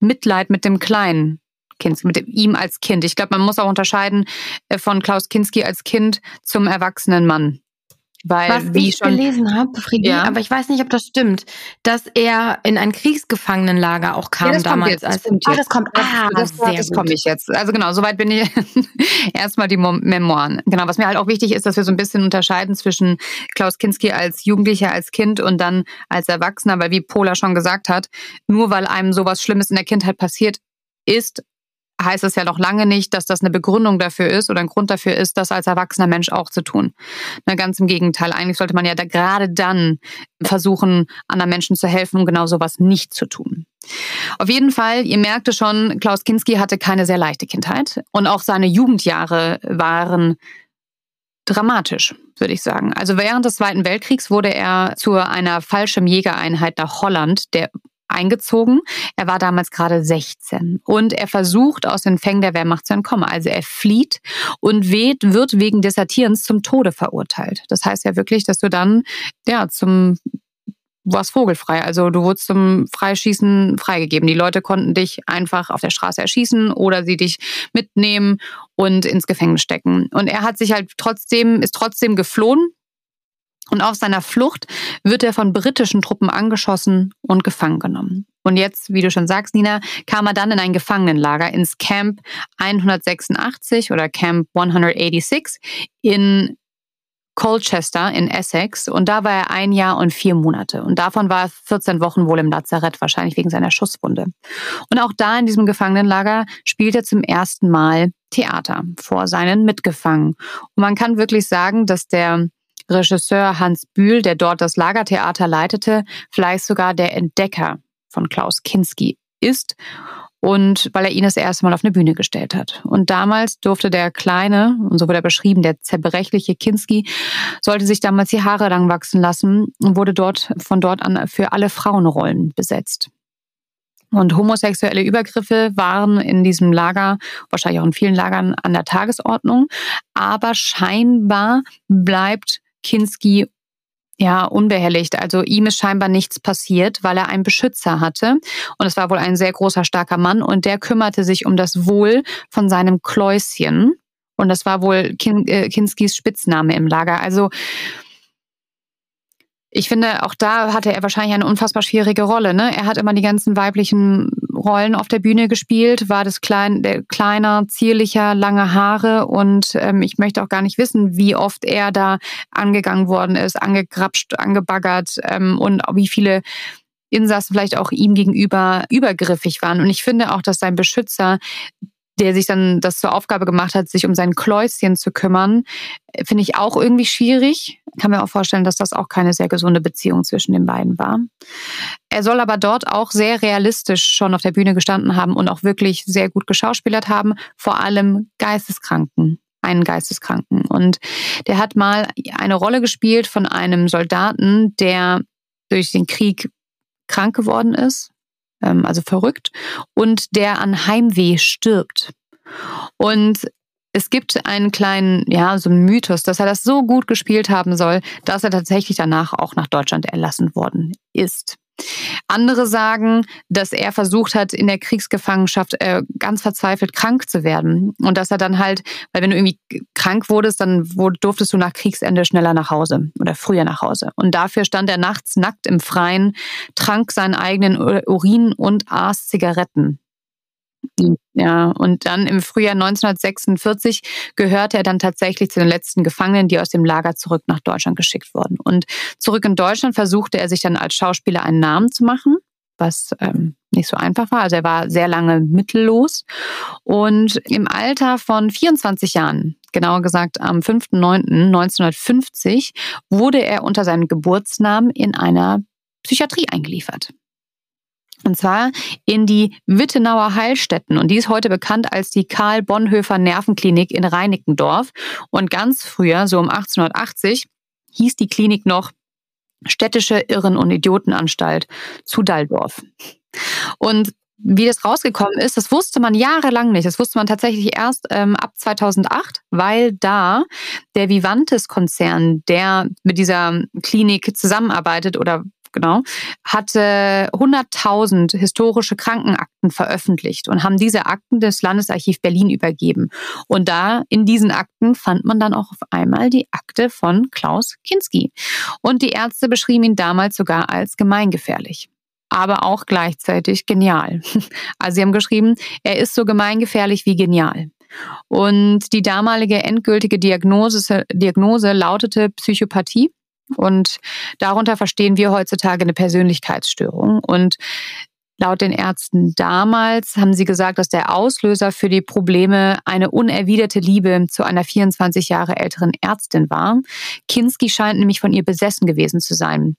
Mitleid mit dem Kleinen. Kinski, mit ihm als Kind. Ich glaube, man muss auch unterscheiden äh, von Klaus Kinski als Kind zum erwachsenen Mann. Weil, Was wie ich schon, gelesen habe, ja. aber ich weiß nicht, ob das stimmt, dass er in ein Kriegsgefangenenlager auch kam ja, damals. Jetzt, das kommt ah, das kommt. Ah, das, das, das komme ich jetzt. Also genau, soweit bin ich. Erstmal die Memoiren. Genau, was mir halt auch wichtig ist, dass wir so ein bisschen unterscheiden zwischen Klaus Kinski als Jugendlicher, als Kind und dann als Erwachsener, weil wie Pola schon gesagt hat, nur weil einem sowas Schlimmes in der Kindheit passiert ist, heißt es ja noch lange nicht, dass das eine Begründung dafür ist oder ein Grund dafür ist, das als erwachsener Mensch auch zu tun. Na, ganz im Gegenteil. Eigentlich sollte man ja da gerade dann versuchen, anderen Menschen zu helfen, um genau sowas nicht zu tun. Auf jeden Fall, ihr merkte schon, Klaus Kinski hatte keine sehr leichte Kindheit und auch seine Jugendjahre waren dramatisch, würde ich sagen. Also während des Zweiten Weltkriegs wurde er zu einer Fallschirmjägereinheit nach Holland, der eingezogen. Er war damals gerade 16 und er versucht aus den Fängen der Wehrmacht zu entkommen. Also er flieht und wird wegen Desertierens zum Tode verurteilt. Das heißt ja wirklich, dass du dann ja zum warst vogelfrei. Also du wurdest zum Freischießen freigegeben. Die Leute konnten dich einfach auf der Straße erschießen oder sie dich mitnehmen und ins Gefängnis stecken. Und er hat sich halt trotzdem, ist trotzdem geflohen und auf seiner Flucht wird er von britischen Truppen angeschossen und gefangen genommen. Und jetzt, wie du schon sagst, Nina, kam er dann in ein Gefangenenlager ins Camp 186 oder Camp 186 in Colchester in Essex und da war er ein Jahr und vier Monate und davon war er 14 Wochen wohl im Lazarett, wahrscheinlich wegen seiner Schusswunde. Und auch da in diesem Gefangenenlager spielt er zum ersten Mal Theater vor seinen Mitgefangenen. Und man kann wirklich sagen, dass der Regisseur Hans Bühl, der dort das Lagertheater leitete, vielleicht sogar der Entdecker von Klaus Kinski ist und weil er ihn das erste Mal auf eine Bühne gestellt hat. Und damals durfte der kleine, und so wurde er beschrieben, der zerbrechliche Kinski, sollte sich damals die Haare lang wachsen lassen und wurde dort von dort an für alle Frauenrollen besetzt. Und homosexuelle Übergriffe waren in diesem Lager, wahrscheinlich auch in vielen Lagern, an der Tagesordnung. Aber scheinbar bleibt Kinski ja, unbehelligt. Also ihm ist scheinbar nichts passiert, weil er einen Beschützer hatte. Und es war wohl ein sehr großer, starker Mann. Und der kümmerte sich um das Wohl von seinem Kläuschen. Und das war wohl Kin äh, Kinskis Spitzname im Lager. Also ich finde, auch da hatte er wahrscheinlich eine unfassbar schwierige Rolle. Ne? Er hat immer die ganzen weiblichen Rollen auf der Bühne gespielt, war das klein, der kleiner, zierlicher, lange Haare und ähm, ich möchte auch gar nicht wissen, wie oft er da angegangen worden ist, angegrapscht, angebaggert ähm, und wie viele Insassen vielleicht auch ihm gegenüber übergriffig waren. Und ich finde auch, dass sein Beschützer der sich dann das zur Aufgabe gemacht hat, sich um sein Kläuschen zu kümmern, finde ich auch irgendwie schwierig. Kann mir auch vorstellen, dass das auch keine sehr gesunde Beziehung zwischen den beiden war. Er soll aber dort auch sehr realistisch schon auf der Bühne gestanden haben und auch wirklich sehr gut geschauspielert haben, vor allem Geisteskranken einen Geisteskranken. Und der hat mal eine Rolle gespielt von einem Soldaten, der durch den Krieg krank geworden ist, ähm, also verrückt, und der an Heimweh stirbt. Und es gibt einen kleinen, ja, so einen Mythos, dass er das so gut gespielt haben soll, dass er tatsächlich danach auch nach Deutschland erlassen worden ist. Andere sagen, dass er versucht hat, in der Kriegsgefangenschaft äh, ganz verzweifelt krank zu werden. Und dass er dann halt, weil wenn du irgendwie krank wurdest, dann durftest du nach Kriegsende schneller nach Hause oder früher nach Hause. Und dafür stand er nachts nackt im Freien, trank seinen eigenen Urin und aß Zigaretten. Ja, und dann im Frühjahr 1946 gehörte er dann tatsächlich zu den letzten Gefangenen, die aus dem Lager zurück nach Deutschland geschickt wurden. Und zurück in Deutschland versuchte er sich dann als Schauspieler einen Namen zu machen, was ähm, nicht so einfach war. Also er war sehr lange mittellos. Und im Alter von 24 Jahren, genauer gesagt am 5.9.1950, wurde er unter seinem Geburtsnamen in einer Psychiatrie eingeliefert. Und zwar in die Wittenauer Heilstätten. Und die ist heute bekannt als die Karl Bonhoeffer Nervenklinik in Reinickendorf. Und ganz früher, so um 1880, hieß die Klinik noch Städtische Irren- und Idiotenanstalt zu Dalldorf. Und wie das rausgekommen ist, das wusste man jahrelang nicht. Das wusste man tatsächlich erst ähm, ab 2008, weil da der Vivantes-Konzern, der mit dieser Klinik zusammenarbeitet oder genau, hatte 100.000 historische Krankenakten veröffentlicht und haben diese Akten des Landesarchiv Berlin übergeben. Und da in diesen Akten fand man dann auch auf einmal die Akte von Klaus Kinski. Und die Ärzte beschrieben ihn damals sogar als gemeingefährlich aber auch gleichzeitig genial. Also sie haben geschrieben, er ist so gemeingefährlich wie genial. Und die damalige endgültige Diagnose, Diagnose lautete Psychopathie und darunter verstehen wir heutzutage eine Persönlichkeitsstörung. Und laut den Ärzten damals haben sie gesagt, dass der Auslöser für die Probleme eine unerwiderte Liebe zu einer 24 Jahre älteren Ärztin war. Kinski scheint nämlich von ihr besessen gewesen zu sein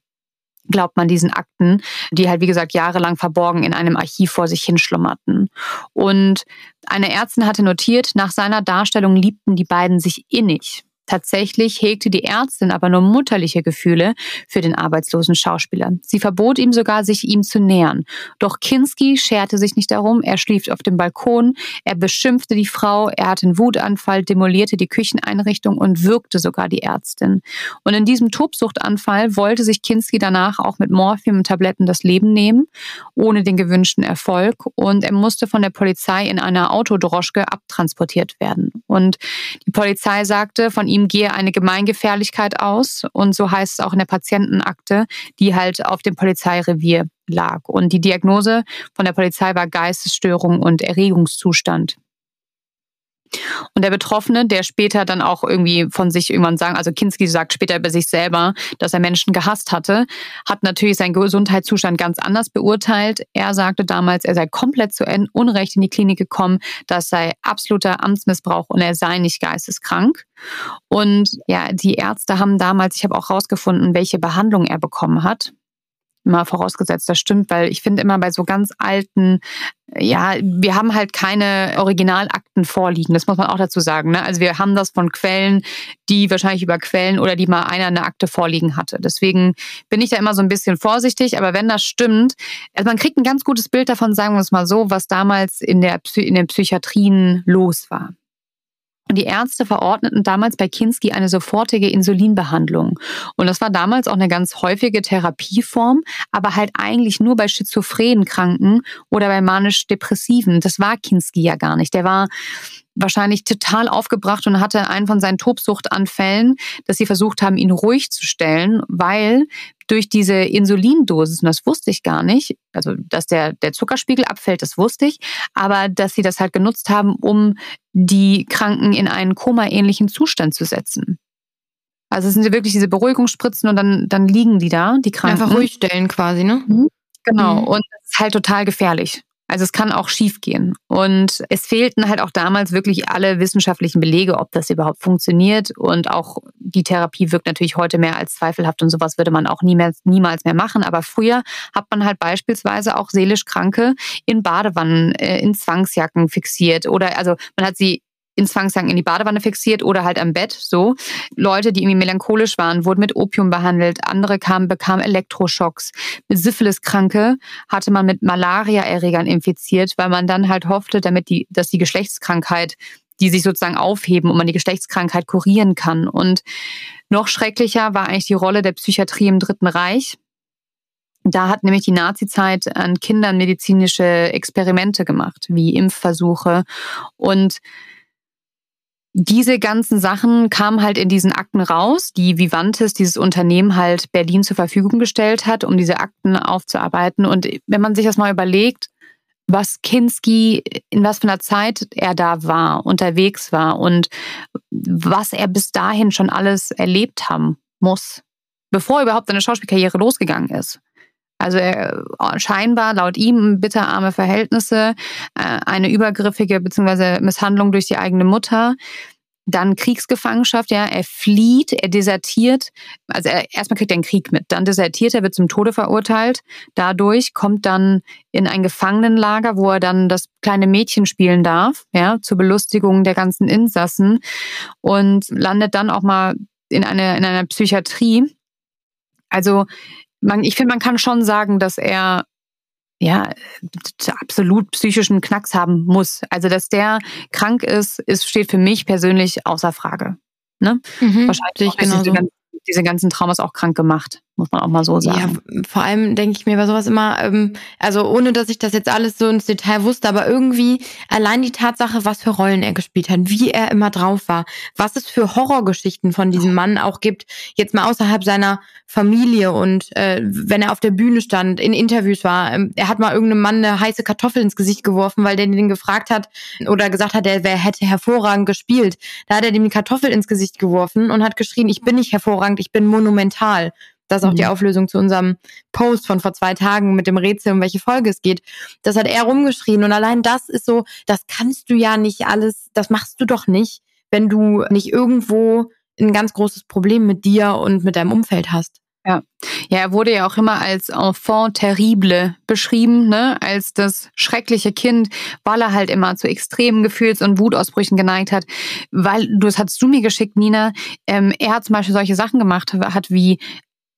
glaubt man diesen Akten, die halt, wie gesagt, jahrelang verborgen in einem Archiv vor sich hinschlummerten. Und eine Ärztin hatte notiert, nach seiner Darstellung liebten die beiden sich innig. Tatsächlich hegte die Ärztin aber nur mutterliche Gefühle für den arbeitslosen Schauspieler. Sie verbot ihm sogar, sich ihm zu nähern. Doch Kinski scherte sich nicht darum. Er schlief auf dem Balkon, er beschimpfte die Frau, er hatte einen Wutanfall, demolierte die Kücheneinrichtung und würgte sogar die Ärztin. Und in diesem Tobsuchtanfall wollte sich Kinski danach auch mit Morphium und Tabletten das Leben nehmen, ohne den gewünschten Erfolg. Und er musste von der Polizei in einer Autodroschke abtransportiert werden. Und die Polizei sagte, von ihm ihm gehe eine Gemeingefährlichkeit aus. Und so heißt es auch in der Patientenakte, die halt auf dem Polizeirevier lag. Und die Diagnose von der Polizei war Geistesstörung und Erregungszustand. Und der Betroffene, der später dann auch irgendwie von sich irgendwann sagen, also Kinski sagt später über sich selber, dass er Menschen gehasst hatte, hat natürlich seinen Gesundheitszustand ganz anders beurteilt. Er sagte damals, er sei komplett zu Unrecht in die Klinik gekommen, das sei absoluter Amtsmissbrauch und er sei nicht geisteskrank. Und ja, die Ärzte haben damals, ich habe auch rausgefunden, welche Behandlung er bekommen hat mal vorausgesetzt, das stimmt, weil ich finde immer bei so ganz alten, ja, wir haben halt keine Originalakten vorliegen, das muss man auch dazu sagen. Ne? Also wir haben das von Quellen, die wahrscheinlich über Quellen oder die mal einer eine Akte vorliegen hatte. Deswegen bin ich da immer so ein bisschen vorsichtig, aber wenn das stimmt, also man kriegt ein ganz gutes Bild davon, sagen wir es mal so, was damals in der in den Psychiatrien los war. Und die Ärzte verordneten damals bei Kinski eine sofortige Insulinbehandlung. Und das war damals auch eine ganz häufige Therapieform, aber halt eigentlich nur bei schizophrenen Kranken oder bei manisch-depressiven. Das war Kinski ja gar nicht. Der war wahrscheinlich total aufgebracht und hatte einen von seinen Tobsuchtanfällen, dass sie versucht haben, ihn ruhig zu stellen, weil durch diese Insulindosis, und das wusste ich gar nicht, also dass der, der Zuckerspiegel abfällt, das wusste ich, aber dass sie das halt genutzt haben, um die Kranken in einen Koma-ähnlichen Zustand zu setzen. Also es sind ja wirklich diese Beruhigungsspritzen und dann, dann liegen die da, die Kranken. Einfach ruhig stellen quasi, ne? Mhm. Genau. Mhm. Und das ist halt total gefährlich. Also es kann auch schiefgehen. Und es fehlten halt auch damals wirklich alle wissenschaftlichen Belege, ob das überhaupt funktioniert. Und auch die Therapie wirkt natürlich heute mehr als zweifelhaft und sowas würde man auch niemals, niemals mehr machen. Aber früher hat man halt beispielsweise auch seelisch Kranke in Badewannen, äh, in Zwangsjacken fixiert oder also man hat sie in Zwangsjacken in die Badewanne fixiert oder halt am Bett, so. Leute, die irgendwie melancholisch waren, wurden mit Opium behandelt. Andere kamen, bekamen Elektroschocks. Mit Syphiliskranke hatte man mit Malariaerregern infiziert, weil man dann halt hoffte, damit die, dass die Geschlechtskrankheit die sich sozusagen aufheben und man die Geschlechtskrankheit kurieren kann. Und noch schrecklicher war eigentlich die Rolle der Psychiatrie im Dritten Reich. Da hat nämlich die Nazizeit an Kindern medizinische Experimente gemacht, wie Impfversuche. Und diese ganzen Sachen kamen halt in diesen Akten raus, die Vivantes, dieses Unternehmen halt Berlin zur Verfügung gestellt hat, um diese Akten aufzuarbeiten. Und wenn man sich das mal überlegt, was Kinski, in was für einer Zeit er da war, unterwegs war und was er bis dahin schon alles erlebt haben muss, bevor überhaupt seine Schauspielkarriere losgegangen ist. Also er, scheinbar laut ihm bitterarme Verhältnisse, äh, eine übergriffige bzw. Misshandlung durch die eigene Mutter, dann Kriegsgefangenschaft, ja, er flieht, er desertiert, also er, erstmal kriegt er einen Krieg mit, dann desertiert er, wird zum Tode verurteilt, dadurch kommt dann in ein Gefangenenlager, wo er dann das kleine Mädchen spielen darf, ja, zur Belustigung der ganzen Insassen und landet dann auch mal in einer, in einer Psychiatrie. Also man, ich finde, man kann schon sagen, dass er ja absolut psychischen Knacks haben muss. Also dass der krank ist, ist steht für mich persönlich außer Frage. Ne? Mhm, Wahrscheinlich auch diese, diese ganzen Traumas auch krank gemacht muss man auch mal so sagen. Ja, vor allem denke ich mir bei sowas immer, ähm, also ohne dass ich das jetzt alles so ins Detail wusste, aber irgendwie allein die Tatsache, was für Rollen er gespielt hat, wie er immer drauf war, was es für Horrorgeschichten von diesem Mann auch gibt, jetzt mal außerhalb seiner Familie und äh, wenn er auf der Bühne stand, in Interviews war, ähm, er hat mal irgendeinem Mann eine heiße Kartoffel ins Gesicht geworfen, weil der den gefragt hat oder gesagt hat, wer hätte hervorragend gespielt. Da hat er dem die Kartoffel ins Gesicht geworfen und hat geschrien, ich bin nicht hervorragend, ich bin monumental. Das ist auch mhm. die Auflösung zu unserem Post von vor zwei Tagen mit dem Rätsel, um welche Folge es geht. Das hat er rumgeschrien. Und allein das ist so, das kannst du ja nicht alles, das machst du doch nicht, wenn du nicht irgendwo ein ganz großes Problem mit dir und mit deinem Umfeld hast. Ja. ja, er wurde ja auch immer als Enfant terrible beschrieben, ne? als das schreckliche Kind, weil er halt immer zu extremen Gefühls- und Wutausbrüchen geneigt hat. Weil, du das hast du mir geschickt, Nina, ähm, er hat zum Beispiel solche Sachen gemacht, hat wie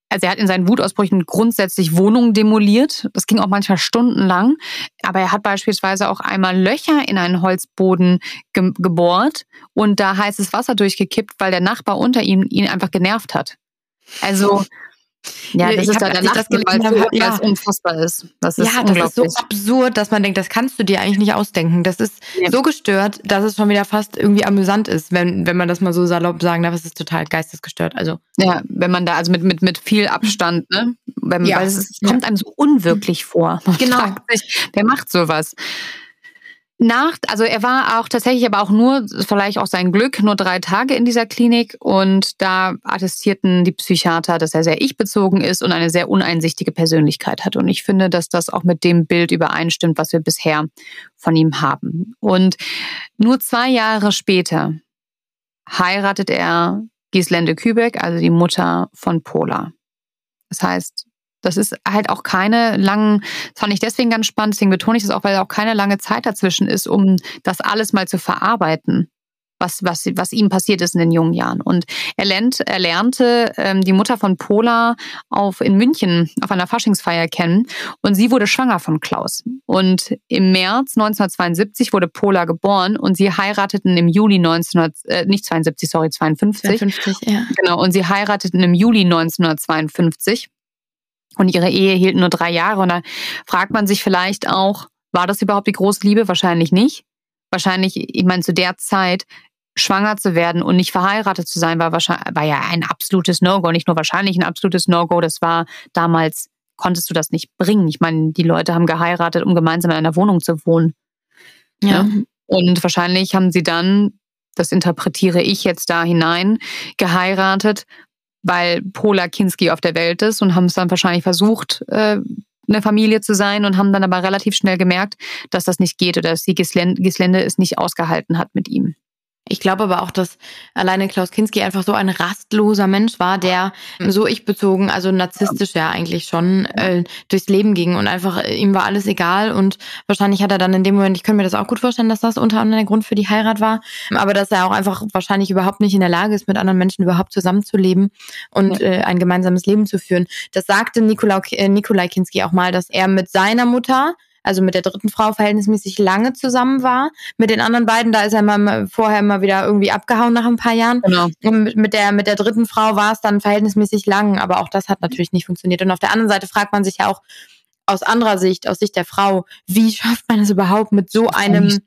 also er hat in seinen Wutausbrüchen grundsätzlich Wohnungen demoliert. Das ging auch manchmal stundenlang. Aber er hat beispielsweise auch einmal Löcher in einen Holzboden ge gebohrt und da heißes Wasser durchgekippt, weil der Nachbar unter ihm ihn einfach genervt hat. Also ja, das ich ist hab, der das gelesen habe, ja. unfassbar ist. Das ist ja, das ist so absurd, dass man denkt, das kannst du dir eigentlich nicht ausdenken. Das ist ja. so gestört, dass es schon wieder fast irgendwie amüsant ist, wenn, wenn man das mal so salopp sagen darf. Es ist total geistesgestört. Also ja, wenn man da also mit mit mit viel Abstand, ne, wenn, ja. weil es, es kommt einem so unwirklich vor. Man genau. Sich, wer macht sowas? Nach, also er war auch tatsächlich aber auch nur, vielleicht auch sein Glück, nur drei Tage in dieser Klinik und da attestierten die Psychiater, dass er sehr ich-bezogen ist und eine sehr uneinsichtige Persönlichkeit hat. Und ich finde, dass das auch mit dem Bild übereinstimmt, was wir bisher von ihm haben. Und nur zwei Jahre später heiratet er Gislende Kübeck, also die Mutter von Pola. Das heißt, das ist halt auch keine langen, das fand ich deswegen ganz spannend, deswegen betone ich das auch, weil auch keine lange Zeit dazwischen ist, um das alles mal zu verarbeiten was, was, was ihm passiert ist in den jungen Jahren. Und er, lernt, er lernte ähm, die Mutter von Pola auf, in München auf einer Faschingsfeier kennen und sie wurde schwanger von Klaus. Und im März 1972 wurde Pola geboren und sie heirateten im Juli 1900, äh, nicht 72, sorry, 52. 52 ja. Genau, und sie heirateten im Juli 1952. Und ihre Ehe hielt nur drei Jahre. Und da fragt man sich vielleicht auch, war das überhaupt die große Liebe? Wahrscheinlich nicht. Wahrscheinlich, ich meine, zu der Zeit schwanger zu werden und nicht verheiratet zu sein, war, wahrscheinlich, war ja ein absolutes No-Go. Nicht nur wahrscheinlich ein absolutes No-Go, das war damals, konntest du das nicht bringen. Ich meine, die Leute haben geheiratet, um gemeinsam in einer Wohnung zu wohnen. Ja. ja. Und wahrscheinlich haben sie dann, das interpretiere ich jetzt da hinein, geheiratet, weil Pola Kinski auf der Welt ist und haben es dann wahrscheinlich versucht, äh, eine Familie zu sein und haben dann aber relativ schnell gemerkt, dass das nicht geht oder dass die Gislende es nicht ausgehalten hat mit ihm. Ich glaube aber auch, dass alleine Klaus Kinski einfach so ein rastloser Mensch war, der so ich bezogen, also narzisstisch ja eigentlich schon äh, durchs Leben ging und einfach äh, ihm war alles egal und wahrscheinlich hat er dann in dem Moment, ich könnte mir das auch gut vorstellen, dass das unter anderem der Grund für die Heirat war, aber dass er auch einfach wahrscheinlich überhaupt nicht in der Lage ist, mit anderen Menschen überhaupt zusammenzuleben und äh, ein gemeinsames Leben zu führen. Das sagte Nikolai, äh, Nikolai Kinski auch mal, dass er mit seiner Mutter also mit der dritten Frau verhältnismäßig lange zusammen war. Mit den anderen beiden, da ist er immer vorher immer wieder irgendwie abgehauen nach ein paar Jahren. Genau. Und mit der, mit der dritten Frau war es dann verhältnismäßig lang, aber auch das hat natürlich nicht funktioniert. Und auf der anderen Seite fragt man sich ja auch aus anderer Sicht, aus Sicht der Frau, wie schafft man es überhaupt mit so einem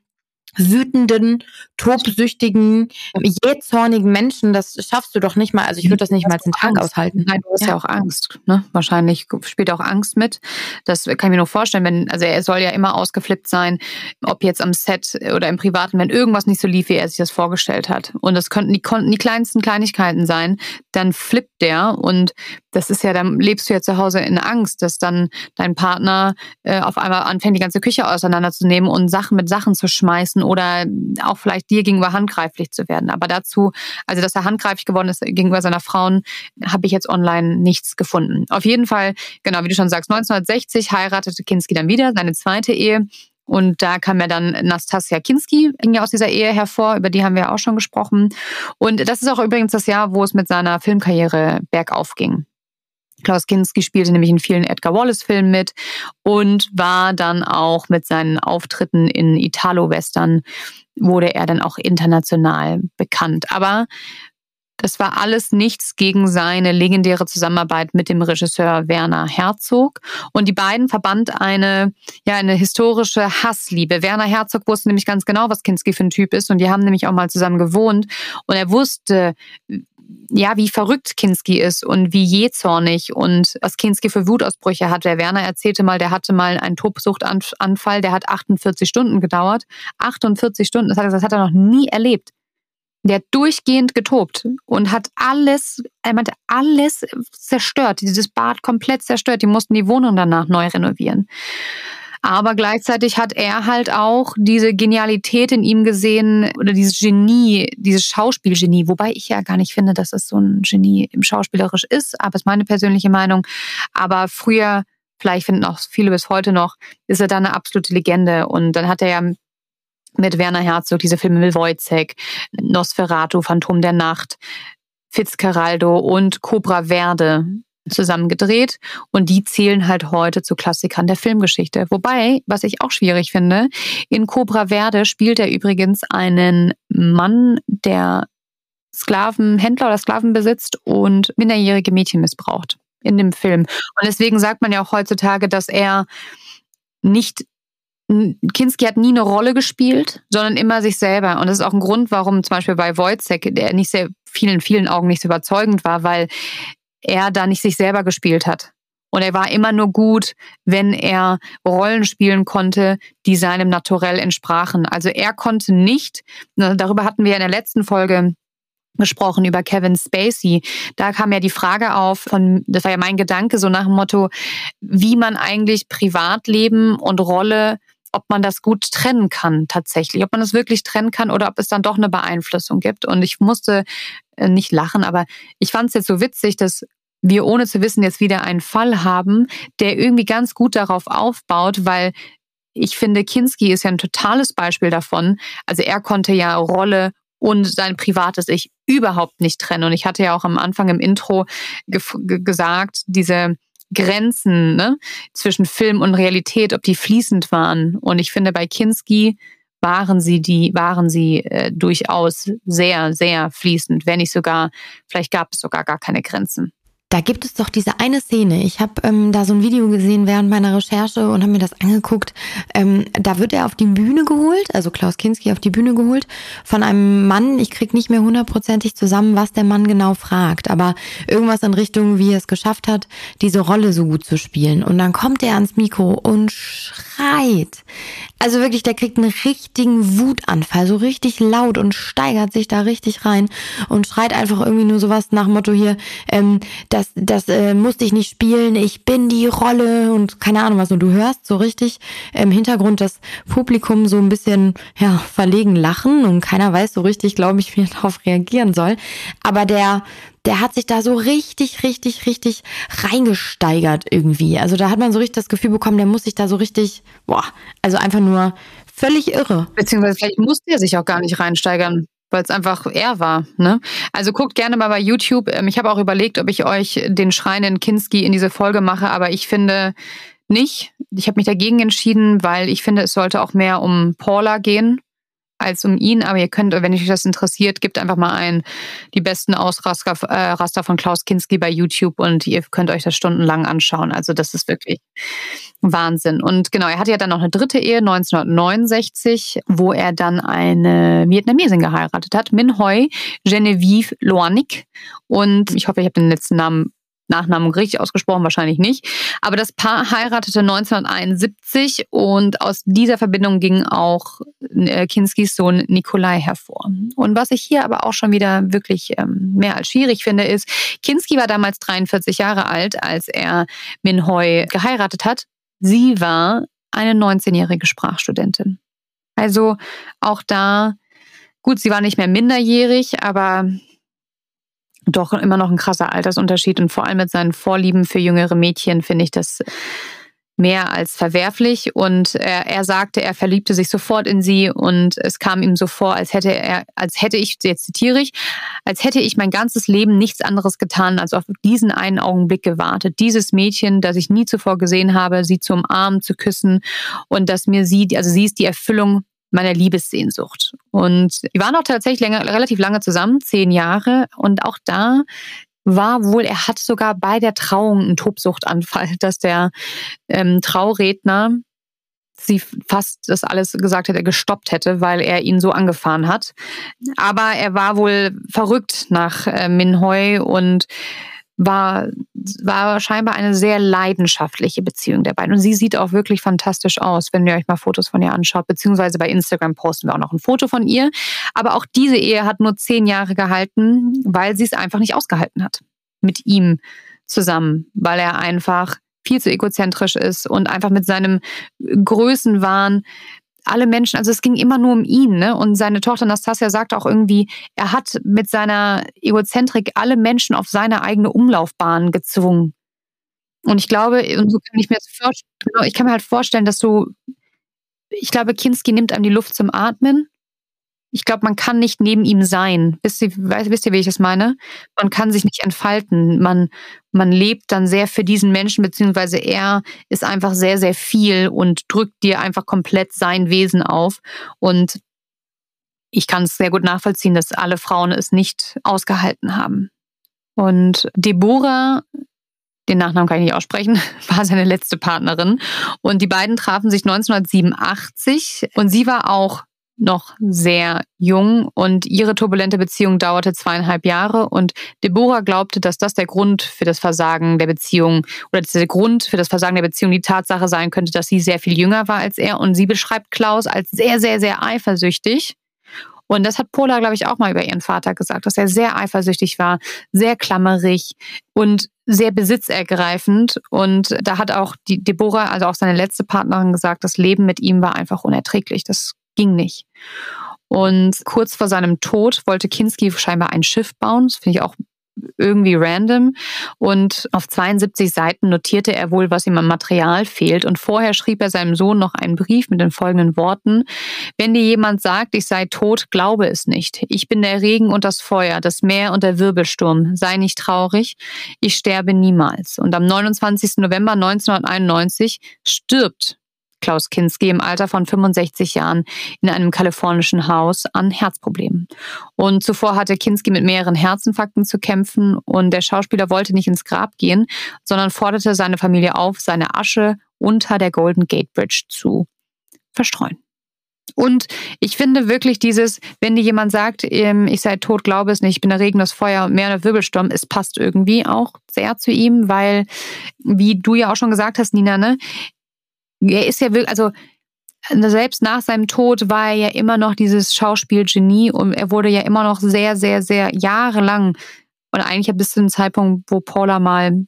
wütenden, tobsüchtigen, jähzornigen Menschen, das schaffst du doch nicht mal. Also ich würde das nicht mal einen Tag Angst. aushalten. Nein, du hast ja. ja, auch Angst. Ne? Wahrscheinlich spielt auch Angst mit. Das kann ich mir nur vorstellen, wenn, also er soll ja immer ausgeflippt sein, ob jetzt am Set oder im Privaten, wenn irgendwas nicht so lief, wie er sich das vorgestellt hat. Und das könnten die, konnten die kleinsten Kleinigkeiten sein, dann flippt der und das ist ja, dann lebst du ja zu Hause in Angst, dass dann dein Partner äh, auf einmal anfängt, die ganze Küche auseinanderzunehmen und Sachen mit Sachen zu schmeißen oder auch vielleicht dir gegenüber handgreiflich zu werden. Aber dazu, also dass er handgreiflich geworden ist gegenüber seiner Frauen, habe ich jetzt online nichts gefunden. Auf jeden Fall, genau, wie du schon sagst, 1960 heiratete Kinski dann wieder, seine zweite Ehe. Und da kam ja dann Nastasia Kinski, aus dieser Ehe hervor, über die haben wir auch schon gesprochen. Und das ist auch übrigens das Jahr, wo es mit seiner Filmkarriere bergauf ging. Klaus Kinski spielte nämlich in vielen Edgar Wallace-Filmen mit und war dann auch mit seinen Auftritten in Italo-Western, wurde er dann auch international bekannt. Aber das war alles nichts gegen seine legendäre Zusammenarbeit mit dem Regisseur Werner Herzog. Und die beiden verband eine, ja, eine historische Hassliebe. Werner Herzog wusste nämlich ganz genau, was Kinski für ein Typ ist. Und die haben nämlich auch mal zusammen gewohnt. Und er wusste, ja, wie verrückt Kinski ist und wie jähzornig und was Kinski für Wutausbrüche hat. Der Werner erzählte mal, der hatte mal einen Tobsuchtanfall, der hat 48 Stunden gedauert. 48 Stunden, das hat, das hat er noch nie erlebt. Der hat durchgehend getobt und hat alles, er meinte, alles zerstört, dieses Bad komplett zerstört. Die mussten die Wohnung danach neu renovieren. Aber gleichzeitig hat er halt auch diese Genialität in ihm gesehen oder dieses Genie, dieses Schauspielgenie, wobei ich ja gar nicht finde, dass es so ein Genie im Schauspielerisch ist, aber ist meine persönliche Meinung. Aber früher, vielleicht finden auch viele bis heute noch, ist er da eine absolute Legende. Und dann hat er ja mit Werner Herzog diese Filme mit Wojciech, Nosferatu, Phantom der Nacht, Fitzcarraldo und Cobra Verde zusammen gedreht und die zählen halt heute zu Klassikern der Filmgeschichte. Wobei, was ich auch schwierig finde, in Cobra Verde spielt er übrigens einen Mann, der Sklavenhändler oder Sklaven besitzt und minderjährige Mädchen missbraucht in dem Film. Und deswegen sagt man ja auch heutzutage, dass er nicht Kinski hat nie eine Rolle gespielt, sondern immer sich selber. Und das ist auch ein Grund, warum zum Beispiel bei Wojciech, der nicht sehr vielen, vielen Augen nicht so überzeugend war, weil er da nicht sich selber gespielt hat. Und er war immer nur gut, wenn er Rollen spielen konnte, die seinem Naturell entsprachen. Also er konnte nicht, darüber hatten wir in der letzten Folge gesprochen über Kevin Spacey. Da kam ja die Frage auf von, das war ja mein Gedanke, so nach dem Motto, wie man eigentlich Privatleben und Rolle ob man das gut trennen kann tatsächlich, ob man das wirklich trennen kann oder ob es dann doch eine Beeinflussung gibt. Und ich musste äh, nicht lachen, aber ich fand es jetzt so witzig, dass wir ohne zu wissen jetzt wieder einen Fall haben, der irgendwie ganz gut darauf aufbaut, weil ich finde, Kinski ist ja ein totales Beispiel davon. Also er konnte ja Rolle und sein privates Ich überhaupt nicht trennen. Und ich hatte ja auch am Anfang im Intro gesagt, diese Grenzen ne, zwischen Film und Realität, ob die fließend waren. Und ich finde, bei Kinski waren sie die, waren sie äh, durchaus sehr, sehr fließend, wenn nicht sogar, vielleicht gab es sogar gar keine Grenzen. Da gibt es doch diese eine Szene. Ich habe ähm, da so ein Video gesehen während meiner Recherche und habe mir das angeguckt. Ähm, da wird er auf die Bühne geholt, also Klaus Kinski auf die Bühne geholt von einem Mann. Ich krieg nicht mehr hundertprozentig zusammen, was der Mann genau fragt, aber irgendwas in Richtung, wie er es geschafft hat, diese Rolle so gut zu spielen. Und dann kommt er ans Mikro und schreit. Also wirklich, der kriegt einen richtigen Wutanfall, so richtig laut und steigert sich da richtig rein und schreit einfach irgendwie nur sowas nach Motto hier, ähm, das, das äh, musste ich nicht spielen, ich bin die Rolle und keine Ahnung was. Und du hörst so richtig im Hintergrund das Publikum so ein bisschen, ja, verlegen lachen und keiner weiß so richtig, glaube ich, wie er darauf reagieren soll. Aber der, der hat sich da so richtig, richtig, richtig reingesteigert irgendwie. Also da hat man so richtig das Gefühl bekommen, der muss sich da so richtig, boah, also einfach nur völlig irre. Beziehungsweise vielleicht musste er sich auch gar nicht reinsteigern weil es einfach er war. Ne? Also guckt gerne mal bei YouTube. Ähm, ich habe auch überlegt, ob ich euch den schreienden Kinski in diese Folge mache, aber ich finde nicht. Ich habe mich dagegen entschieden, weil ich finde, es sollte auch mehr um Paula gehen als um ihn. Aber ihr könnt, wenn euch das interessiert, gebt einfach mal ein die besten Ausraster äh, von Klaus Kinski bei YouTube und ihr könnt euch das stundenlang anschauen. Also das ist wirklich Wahnsinn. Und genau, er hatte ja dann noch eine dritte Ehe 1969, wo er dann eine Vietnamesin geheiratet hat, Min Hoi Genevieve Loanik. Und ich hoffe, ich habe den letzten Namen Nachnamen richtig ausgesprochen, wahrscheinlich nicht. Aber das Paar heiratete 1971 und aus dieser Verbindung ging auch äh, Kinskis Sohn Nikolai hervor. Und was ich hier aber auch schon wieder wirklich ähm, mehr als schwierig finde, ist, Kinski war damals 43 Jahre alt, als er Min Hoi geheiratet hat. Sie war eine 19-jährige Sprachstudentin. Also auch da, gut, sie war nicht mehr minderjährig, aber doch immer noch ein krasser Altersunterschied und vor allem mit seinen Vorlieben für jüngere Mädchen finde ich das mehr als verwerflich und er, er, sagte, er verliebte sich sofort in sie und es kam ihm so vor, als hätte er, als hätte ich, jetzt zitiere ich, als hätte ich mein ganzes Leben nichts anderes getan, als auf diesen einen Augenblick gewartet. Dieses Mädchen, das ich nie zuvor gesehen habe, sie zu umarmen, zu küssen und dass mir sie, also sie ist die Erfüllung meiner Liebessehnsucht. Und wir waren auch tatsächlich länger, relativ lange zusammen, zehn Jahre. Und auch da war wohl, er hat sogar bei der Trauung einen Tobsuchtanfall, dass der ähm, Trauredner sie fast das alles gesagt hätte, gestoppt hätte, weil er ihn so angefahren hat. Aber er war wohl verrückt nach äh, Minhoi und war, war scheinbar eine sehr leidenschaftliche Beziehung der beiden. Und sie sieht auch wirklich fantastisch aus, wenn ihr euch mal Fotos von ihr anschaut. Beziehungsweise bei Instagram posten wir auch noch ein Foto von ihr. Aber auch diese Ehe hat nur zehn Jahre gehalten, weil sie es einfach nicht ausgehalten hat. Mit ihm zusammen, weil er einfach viel zu egozentrisch ist und einfach mit seinem Größenwahn alle Menschen, also es ging immer nur um ihn, ne? Und seine Tochter Nastasia sagt auch irgendwie, er hat mit seiner Egozentrik alle Menschen auf seine eigene Umlaufbahn gezwungen. Und ich glaube, und so kann ich mir das vorstellen, genau, ich kann mir halt vorstellen, dass du, ich glaube, Kinski nimmt einem die Luft zum Atmen ich glaube, man kann nicht neben ihm sein. Wisst ihr, wisst ihr, wie ich das meine? Man kann sich nicht entfalten. Man, man lebt dann sehr für diesen Menschen, beziehungsweise er ist einfach sehr, sehr viel und drückt dir einfach komplett sein Wesen auf. Und ich kann es sehr gut nachvollziehen, dass alle Frauen es nicht ausgehalten haben. Und Deborah, den Nachnamen kann ich nicht aussprechen, war seine letzte Partnerin. Und die beiden trafen sich 1987 und sie war auch noch sehr jung und ihre turbulente Beziehung dauerte zweieinhalb Jahre und Deborah glaubte, dass das der Grund für das Versagen der Beziehung oder der Grund für das Versagen der Beziehung die Tatsache sein könnte, dass sie sehr viel jünger war als er und sie beschreibt Klaus als sehr, sehr, sehr eifersüchtig. Und das hat Pola, glaube ich, auch mal über ihren Vater gesagt, dass er sehr eifersüchtig war, sehr klammerig und sehr besitzergreifend. Und da hat auch die Deborah, also auch seine letzte Partnerin, gesagt, das Leben mit ihm war einfach unerträglich. Das ging nicht. Und kurz vor seinem Tod wollte Kinski scheinbar ein Schiff bauen. Das finde ich auch irgendwie random. Und auf 72 Seiten notierte er wohl, was ihm am Material fehlt. Und vorher schrieb er seinem Sohn noch einen Brief mit den folgenden Worten. Wenn dir jemand sagt, ich sei tot, glaube es nicht. Ich bin der Regen und das Feuer, das Meer und der Wirbelsturm. Sei nicht traurig. Ich sterbe niemals. Und am 29. November 1991 stirbt Klaus Kinski im Alter von 65 Jahren in einem kalifornischen Haus an Herzproblemen. Und zuvor hatte Kinski mit mehreren Herzinfarkten zu kämpfen und der Schauspieler wollte nicht ins Grab gehen, sondern forderte seine Familie auf, seine Asche unter der Golden Gate Bridge zu verstreuen. Und ich finde wirklich dieses, wenn dir jemand sagt, ähm, ich sei tot, glaube es nicht, ich bin der Regen, das Feuer und mehr der Wirbelsturm, es passt irgendwie auch sehr zu ihm, weil, wie du ja auch schon gesagt hast, Nina, ne, er ist ja wirklich, also selbst nach seinem Tod war er ja immer noch dieses Schauspielgenie und er wurde ja immer noch sehr, sehr, sehr jahrelang und eigentlich bis zu dem Zeitpunkt, wo Paula mal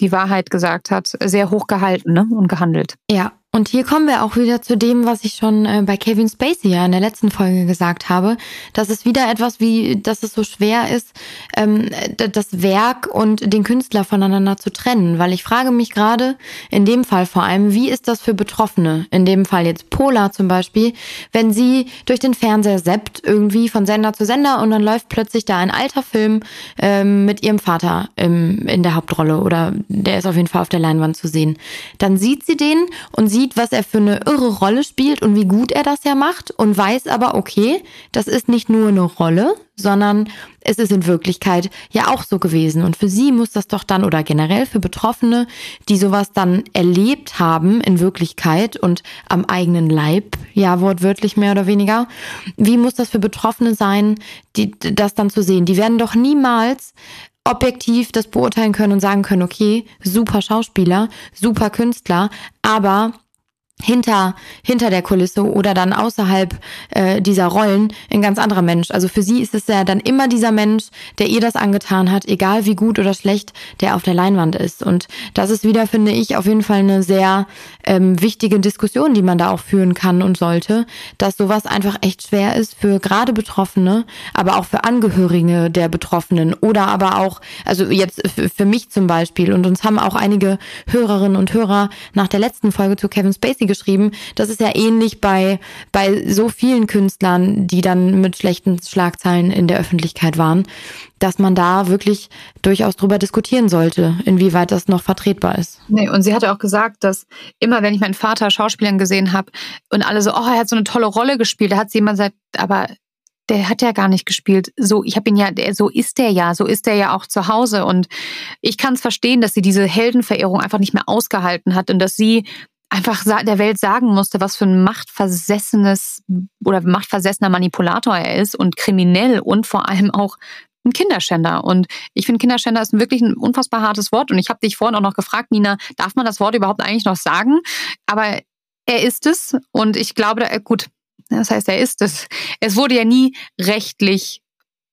die Wahrheit gesagt hat, sehr hoch gehalten ne? und gehandelt. Ja, und hier kommen wir auch wieder zu dem, was ich schon äh, bei Kevin Spacey ja in der letzten Folge gesagt habe, dass es wieder etwas wie, dass es so schwer ist, ähm, das Werk und den Künstler voneinander zu trennen. Weil ich frage mich gerade in dem Fall vor allem, wie ist das für Betroffene? In dem Fall jetzt Pola zum Beispiel, wenn sie durch den Fernseher seppt, irgendwie von Sender zu Sender und dann läuft plötzlich da ein alter Film ähm, mit ihrem Vater in der Hauptrolle oder der ist auf jeden Fall auf der Leinwand zu sehen. Dann sieht sie den und sieht, sieht, was er für eine irre Rolle spielt und wie gut er das ja macht und weiß aber, okay, das ist nicht nur eine Rolle, sondern es ist in Wirklichkeit ja auch so gewesen. Und für sie muss das doch dann oder generell für Betroffene, die sowas dann erlebt haben in Wirklichkeit und am eigenen Leib, ja wortwörtlich mehr oder weniger, wie muss das für Betroffene sein, die, das dann zu sehen? Die werden doch niemals objektiv das beurteilen können und sagen können, okay, super Schauspieler, super Künstler, aber hinter, hinter der Kulisse oder dann außerhalb äh, dieser Rollen ein ganz anderer Mensch. Also für sie ist es ja dann immer dieser Mensch, der ihr das angetan hat, egal wie gut oder schlecht der auf der Leinwand ist. Und das ist wieder, finde ich, auf jeden Fall eine sehr ähm, wichtige Diskussion, die man da auch führen kann und sollte, dass sowas einfach echt schwer ist für gerade Betroffene, aber auch für Angehörige der Betroffenen oder aber auch, also jetzt für mich zum Beispiel. Und uns haben auch einige Hörerinnen und Hörer nach der letzten Folge zu Kevin Spacey geschrieben. Das ist ja ähnlich bei, bei so vielen Künstlern, die dann mit schlechten Schlagzeilen in der Öffentlichkeit waren, dass man da wirklich durchaus drüber diskutieren sollte, inwieweit das noch vertretbar ist. Nee, und sie hatte auch gesagt, dass immer, wenn ich meinen Vater Schauspielern gesehen habe und alle so, oh, er hat so eine tolle Rolle gespielt, da hat sie immer gesagt, aber der hat ja gar nicht gespielt. So, ich habe ihn ja, der, so ist der ja, so ist der ja auch zu Hause. Und ich kann es verstehen, dass sie diese Heldenverehrung einfach nicht mehr ausgehalten hat und dass sie einfach der Welt sagen musste, was für ein machtversessenes oder machtversessener Manipulator er ist und kriminell und vor allem auch ein Kinderschänder. Und ich finde, Kinderschänder ist wirklich ein unfassbar hartes Wort. Und ich habe dich vorhin auch noch gefragt, Nina, darf man das Wort überhaupt eigentlich noch sagen? Aber er ist es. Und ich glaube, gut, das heißt, er ist es. Es wurde ja nie rechtlich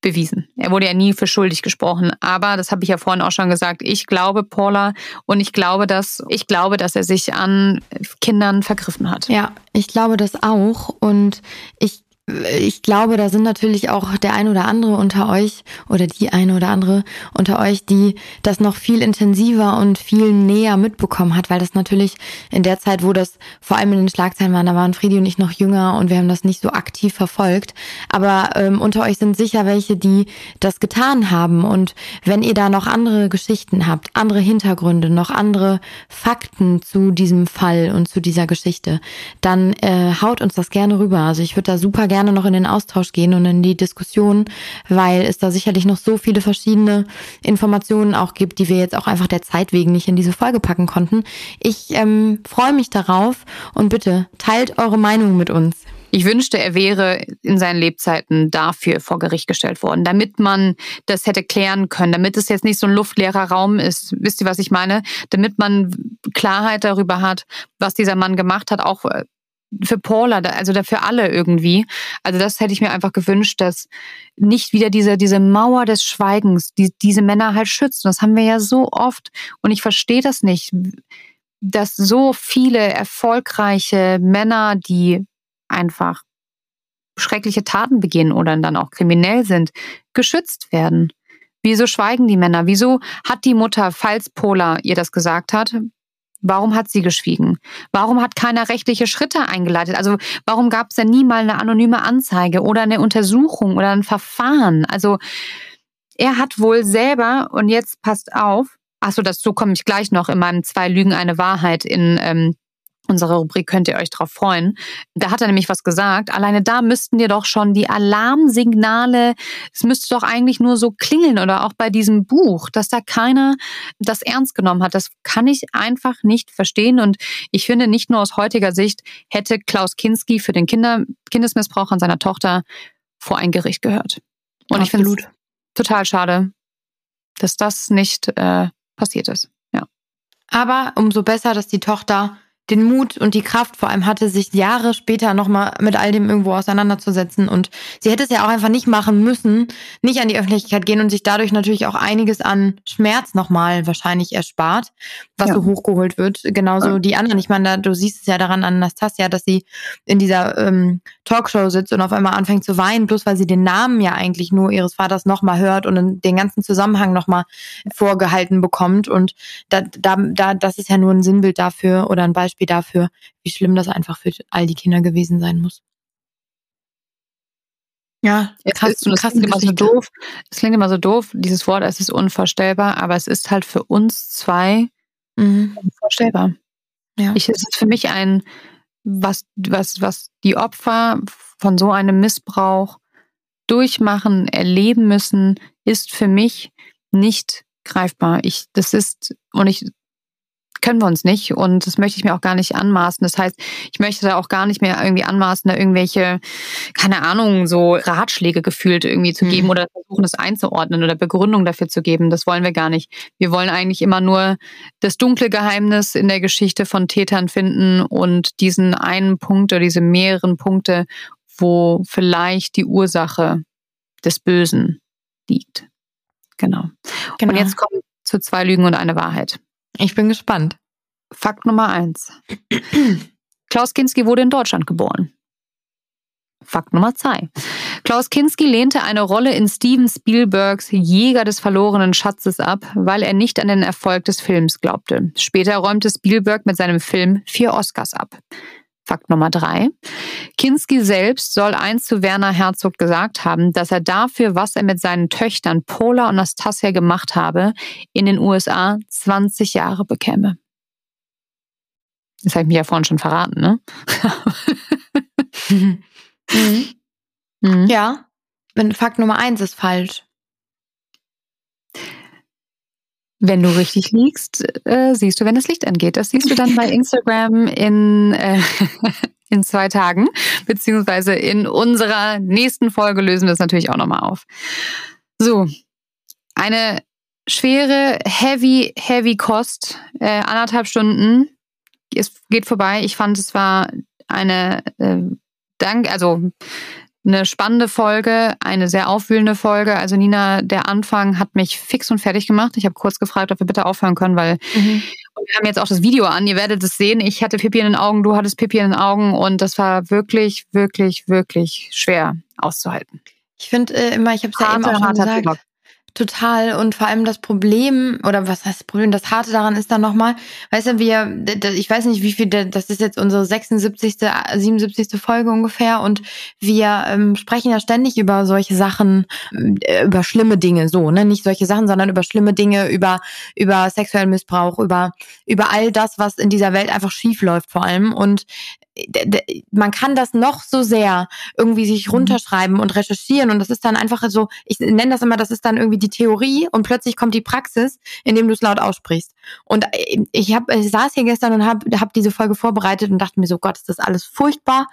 bewiesen. Er wurde ja nie für schuldig gesprochen. Aber das habe ich ja vorhin auch schon gesagt. Ich glaube Paula und ich glaube, dass ich glaube, dass er sich an Kindern vergriffen hat. Ja, ich glaube das auch und ich ich glaube, da sind natürlich auch der ein oder andere unter euch oder die eine oder andere unter euch, die das noch viel intensiver und viel näher mitbekommen hat, weil das natürlich in der Zeit, wo das vor allem in den Schlagzeilen war, da waren Friedi und ich noch jünger und wir haben das nicht so aktiv verfolgt. Aber ähm, unter euch sind sicher welche, die das getan haben. Und wenn ihr da noch andere Geschichten habt, andere Hintergründe, noch andere Fakten zu diesem Fall und zu dieser Geschichte, dann äh, haut uns das gerne rüber. Also ich würde da super gerne noch in den Austausch gehen und in die Diskussion, weil es da sicherlich noch so viele verschiedene Informationen auch gibt, die wir jetzt auch einfach der Zeit wegen nicht in diese Folge packen konnten. Ich ähm, freue mich darauf und bitte teilt eure Meinung mit uns. Ich wünschte, er wäre in seinen Lebzeiten dafür vor Gericht gestellt worden, damit man das hätte klären können, damit es jetzt nicht so ein luftleerer Raum ist. Wisst ihr, was ich meine? Damit man Klarheit darüber hat, was dieser Mann gemacht hat, auch äh, für Paula, also für alle irgendwie. Also das hätte ich mir einfach gewünscht, dass nicht wieder diese, diese Mauer des Schweigens, die diese Männer halt schützt. das haben wir ja so oft. Und ich verstehe das nicht, dass so viele erfolgreiche Männer, die einfach schreckliche Taten begehen oder dann auch kriminell sind, geschützt werden. Wieso schweigen die Männer? Wieso hat die Mutter, falls Pola ihr das gesagt hat, Warum hat sie geschwiegen? Warum hat keiner rechtliche Schritte eingeleitet? Also warum gab es denn nie mal eine anonyme Anzeige oder eine Untersuchung oder ein Verfahren? Also er hat wohl selber, und jetzt passt auf, achso, so komme ich gleich noch in meinem Zwei Lügen, eine Wahrheit in ähm, unsere Rubrik könnt ihr euch drauf freuen. Da hat er nämlich was gesagt. Alleine da müssten dir doch schon die Alarmsignale, es müsste doch eigentlich nur so klingeln oder auch bei diesem Buch, dass da keiner das ernst genommen hat. Das kann ich einfach nicht verstehen. Und ich finde, nicht nur aus heutiger Sicht hätte Klaus Kinski für den Kinder, Kindesmissbrauch an seiner Tochter vor ein Gericht gehört. Und Absolut. ich finde es total schade, dass das nicht äh, passiert ist. Ja. Aber umso besser, dass die Tochter den Mut und die Kraft vor allem hatte, sich Jahre später nochmal mit all dem irgendwo auseinanderzusetzen. Und sie hätte es ja auch einfach nicht machen müssen, nicht an die Öffentlichkeit gehen und sich dadurch natürlich auch einiges an Schmerz nochmal wahrscheinlich erspart, was ja. so hochgeholt wird. Genauso ja. die anderen. Ich meine, du siehst es ja daran an Nastasia, dass sie in dieser ähm, Talkshow sitzt und auf einmal anfängt zu weinen, bloß weil sie den Namen ja eigentlich nur ihres Vaters nochmal hört und den ganzen Zusammenhang nochmal vorgehalten bekommt. Und da, da, da, das ist ja nur ein Sinnbild dafür oder ein Beispiel Beispiel dafür, wie schlimm das einfach für all die Kinder gewesen sein muss. Ja, krass, das, krass klingt immer so doof. Es klingt immer so doof, dieses Wort, es ist unvorstellbar, aber es ist halt für uns zwei mhm. unvorstellbar. Ja. Ich, es ist für mich ein, was, was, was die Opfer von so einem Missbrauch durchmachen, erleben müssen, ist für mich nicht greifbar. Ich, das ist, und ich können wir uns nicht und das möchte ich mir auch gar nicht anmaßen. Das heißt, ich möchte da auch gar nicht mehr irgendwie anmaßen, da irgendwelche, keine Ahnung, so Ratschläge gefühlt irgendwie zu geben mhm. oder versuchen, das einzuordnen oder Begründung dafür zu geben. Das wollen wir gar nicht. Wir wollen eigentlich immer nur das dunkle Geheimnis in der Geschichte von Tätern finden und diesen einen Punkt oder diese mehreren Punkte, wo vielleicht die Ursache des Bösen liegt. Genau. genau. Und jetzt kommen zu zwei Lügen und eine Wahrheit. Ich bin gespannt. Fakt Nummer eins. Klaus Kinski wurde in Deutschland geboren. Fakt Nummer zwei. Klaus Kinski lehnte eine Rolle in Steven Spielbergs Jäger des verlorenen Schatzes ab, weil er nicht an den Erfolg des Films glaubte. Später räumte Spielberg mit seinem Film vier Oscars ab. Fakt Nummer drei. Kinski selbst soll einst zu Werner Herzog gesagt haben, dass er dafür, was er mit seinen Töchtern Paula und Nastasia gemacht habe, in den USA 20 Jahre bekäme. Das habe ich mir ja vorhin schon verraten, ne? mhm. Mhm. Ja, Fakt Nummer eins ist falsch. Wenn du richtig liegst, äh, siehst du, wenn das Licht angeht. Das siehst du dann bei Instagram in, äh, in zwei Tagen, beziehungsweise in unserer nächsten Folge lösen wir es natürlich auch nochmal auf. So, eine schwere, heavy, heavy Kost, äh, anderthalb Stunden. Es geht vorbei. Ich fand, es war eine äh, Dank, also eine spannende Folge, eine sehr aufwühlende Folge. Also Nina, der Anfang hat mich fix und fertig gemacht. Ich habe kurz gefragt, ob wir bitte aufhören können, weil mhm. wir haben jetzt auch das Video an. Ihr werdet es sehen. Ich hatte Pipi in den Augen, du hattest Pipi in den Augen und das war wirklich, wirklich, wirklich schwer auszuhalten. Ich finde äh, immer, ich habe es ja eben auch schon gesagt. Total. Und vor allem das Problem, oder was heißt das Problem, das Harte daran ist dann nochmal, weißt du, wir, ich weiß nicht, wie viel, das ist jetzt unsere 76., 77. Folge ungefähr und wir ähm, sprechen ja ständig über solche Sachen, äh, über schlimme Dinge, so, ne, nicht solche Sachen, sondern über schlimme Dinge, über, über sexuellen Missbrauch, über, über all das, was in dieser Welt einfach schief läuft vor allem und man kann das noch so sehr irgendwie sich mhm. runterschreiben und recherchieren und das ist dann einfach so, ich nenne das immer, das ist dann irgendwie die Theorie und plötzlich kommt die Praxis, indem du es laut aussprichst. Und äh, ich habe ich saß hier gestern und habe hab diese Folge vorbereitet und dachte mir so, Gott, ist das alles furchtbar,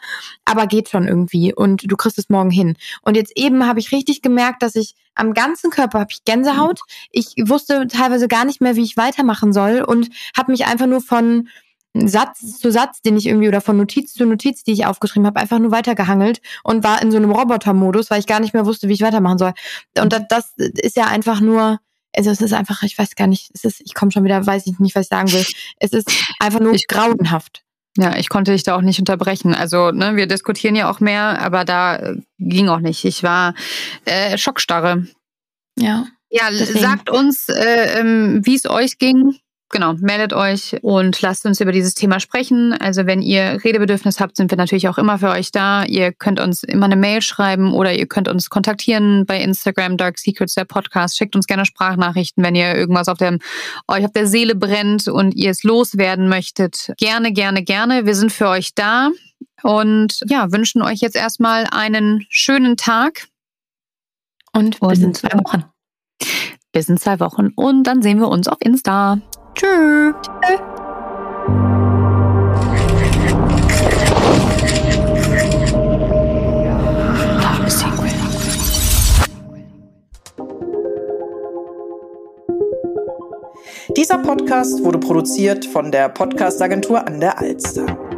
aber geht schon irgendwie und du kriegst es morgen hin. Und jetzt eben habe ich richtig gemerkt, dass ich am ganzen Körper habe ich Gänsehaut. Ich wusste teilweise gar nicht mehr, wie ich weitermachen soll und habe mich einfach nur von Satz zu Satz, den ich irgendwie oder von Notiz zu Notiz, die ich aufgeschrieben habe, einfach nur weitergehangelt und war in so einem Robotermodus, weil ich gar nicht mehr wusste, wie ich weitermachen soll. Und das, das ist ja einfach nur, also es ist einfach, ich weiß gar nicht, es ist, ich komme schon wieder, weiß ich nicht, was ich sagen will. Es ist einfach nur ich, grauenhaft. Ja, ich konnte dich da auch nicht unterbrechen. Also, ne, wir diskutieren ja auch mehr, aber da äh, ging auch nicht. Ich war äh, Schockstarre. Ja. Ja, deswegen. sagt uns, äh, ähm, wie es euch ging genau, meldet euch und lasst uns über dieses Thema sprechen. Also wenn ihr Redebedürfnis habt, sind wir natürlich auch immer für euch da. Ihr könnt uns immer eine Mail schreiben oder ihr könnt uns kontaktieren bei Instagram Dark Secrets der Podcast. Schickt uns gerne Sprachnachrichten, wenn ihr irgendwas auf dem euch auf der Seele brennt und ihr es loswerden möchtet. Gerne, gerne, gerne. Wir sind für euch da und ja, wünschen euch jetzt erstmal einen schönen Tag. Und bis in zwei Wochen. Bis in zwei Wochen. Und dann sehen wir uns auf Insta. Tschüss. Dieser Podcast wurde produziert von der Podcastagentur an der Alster.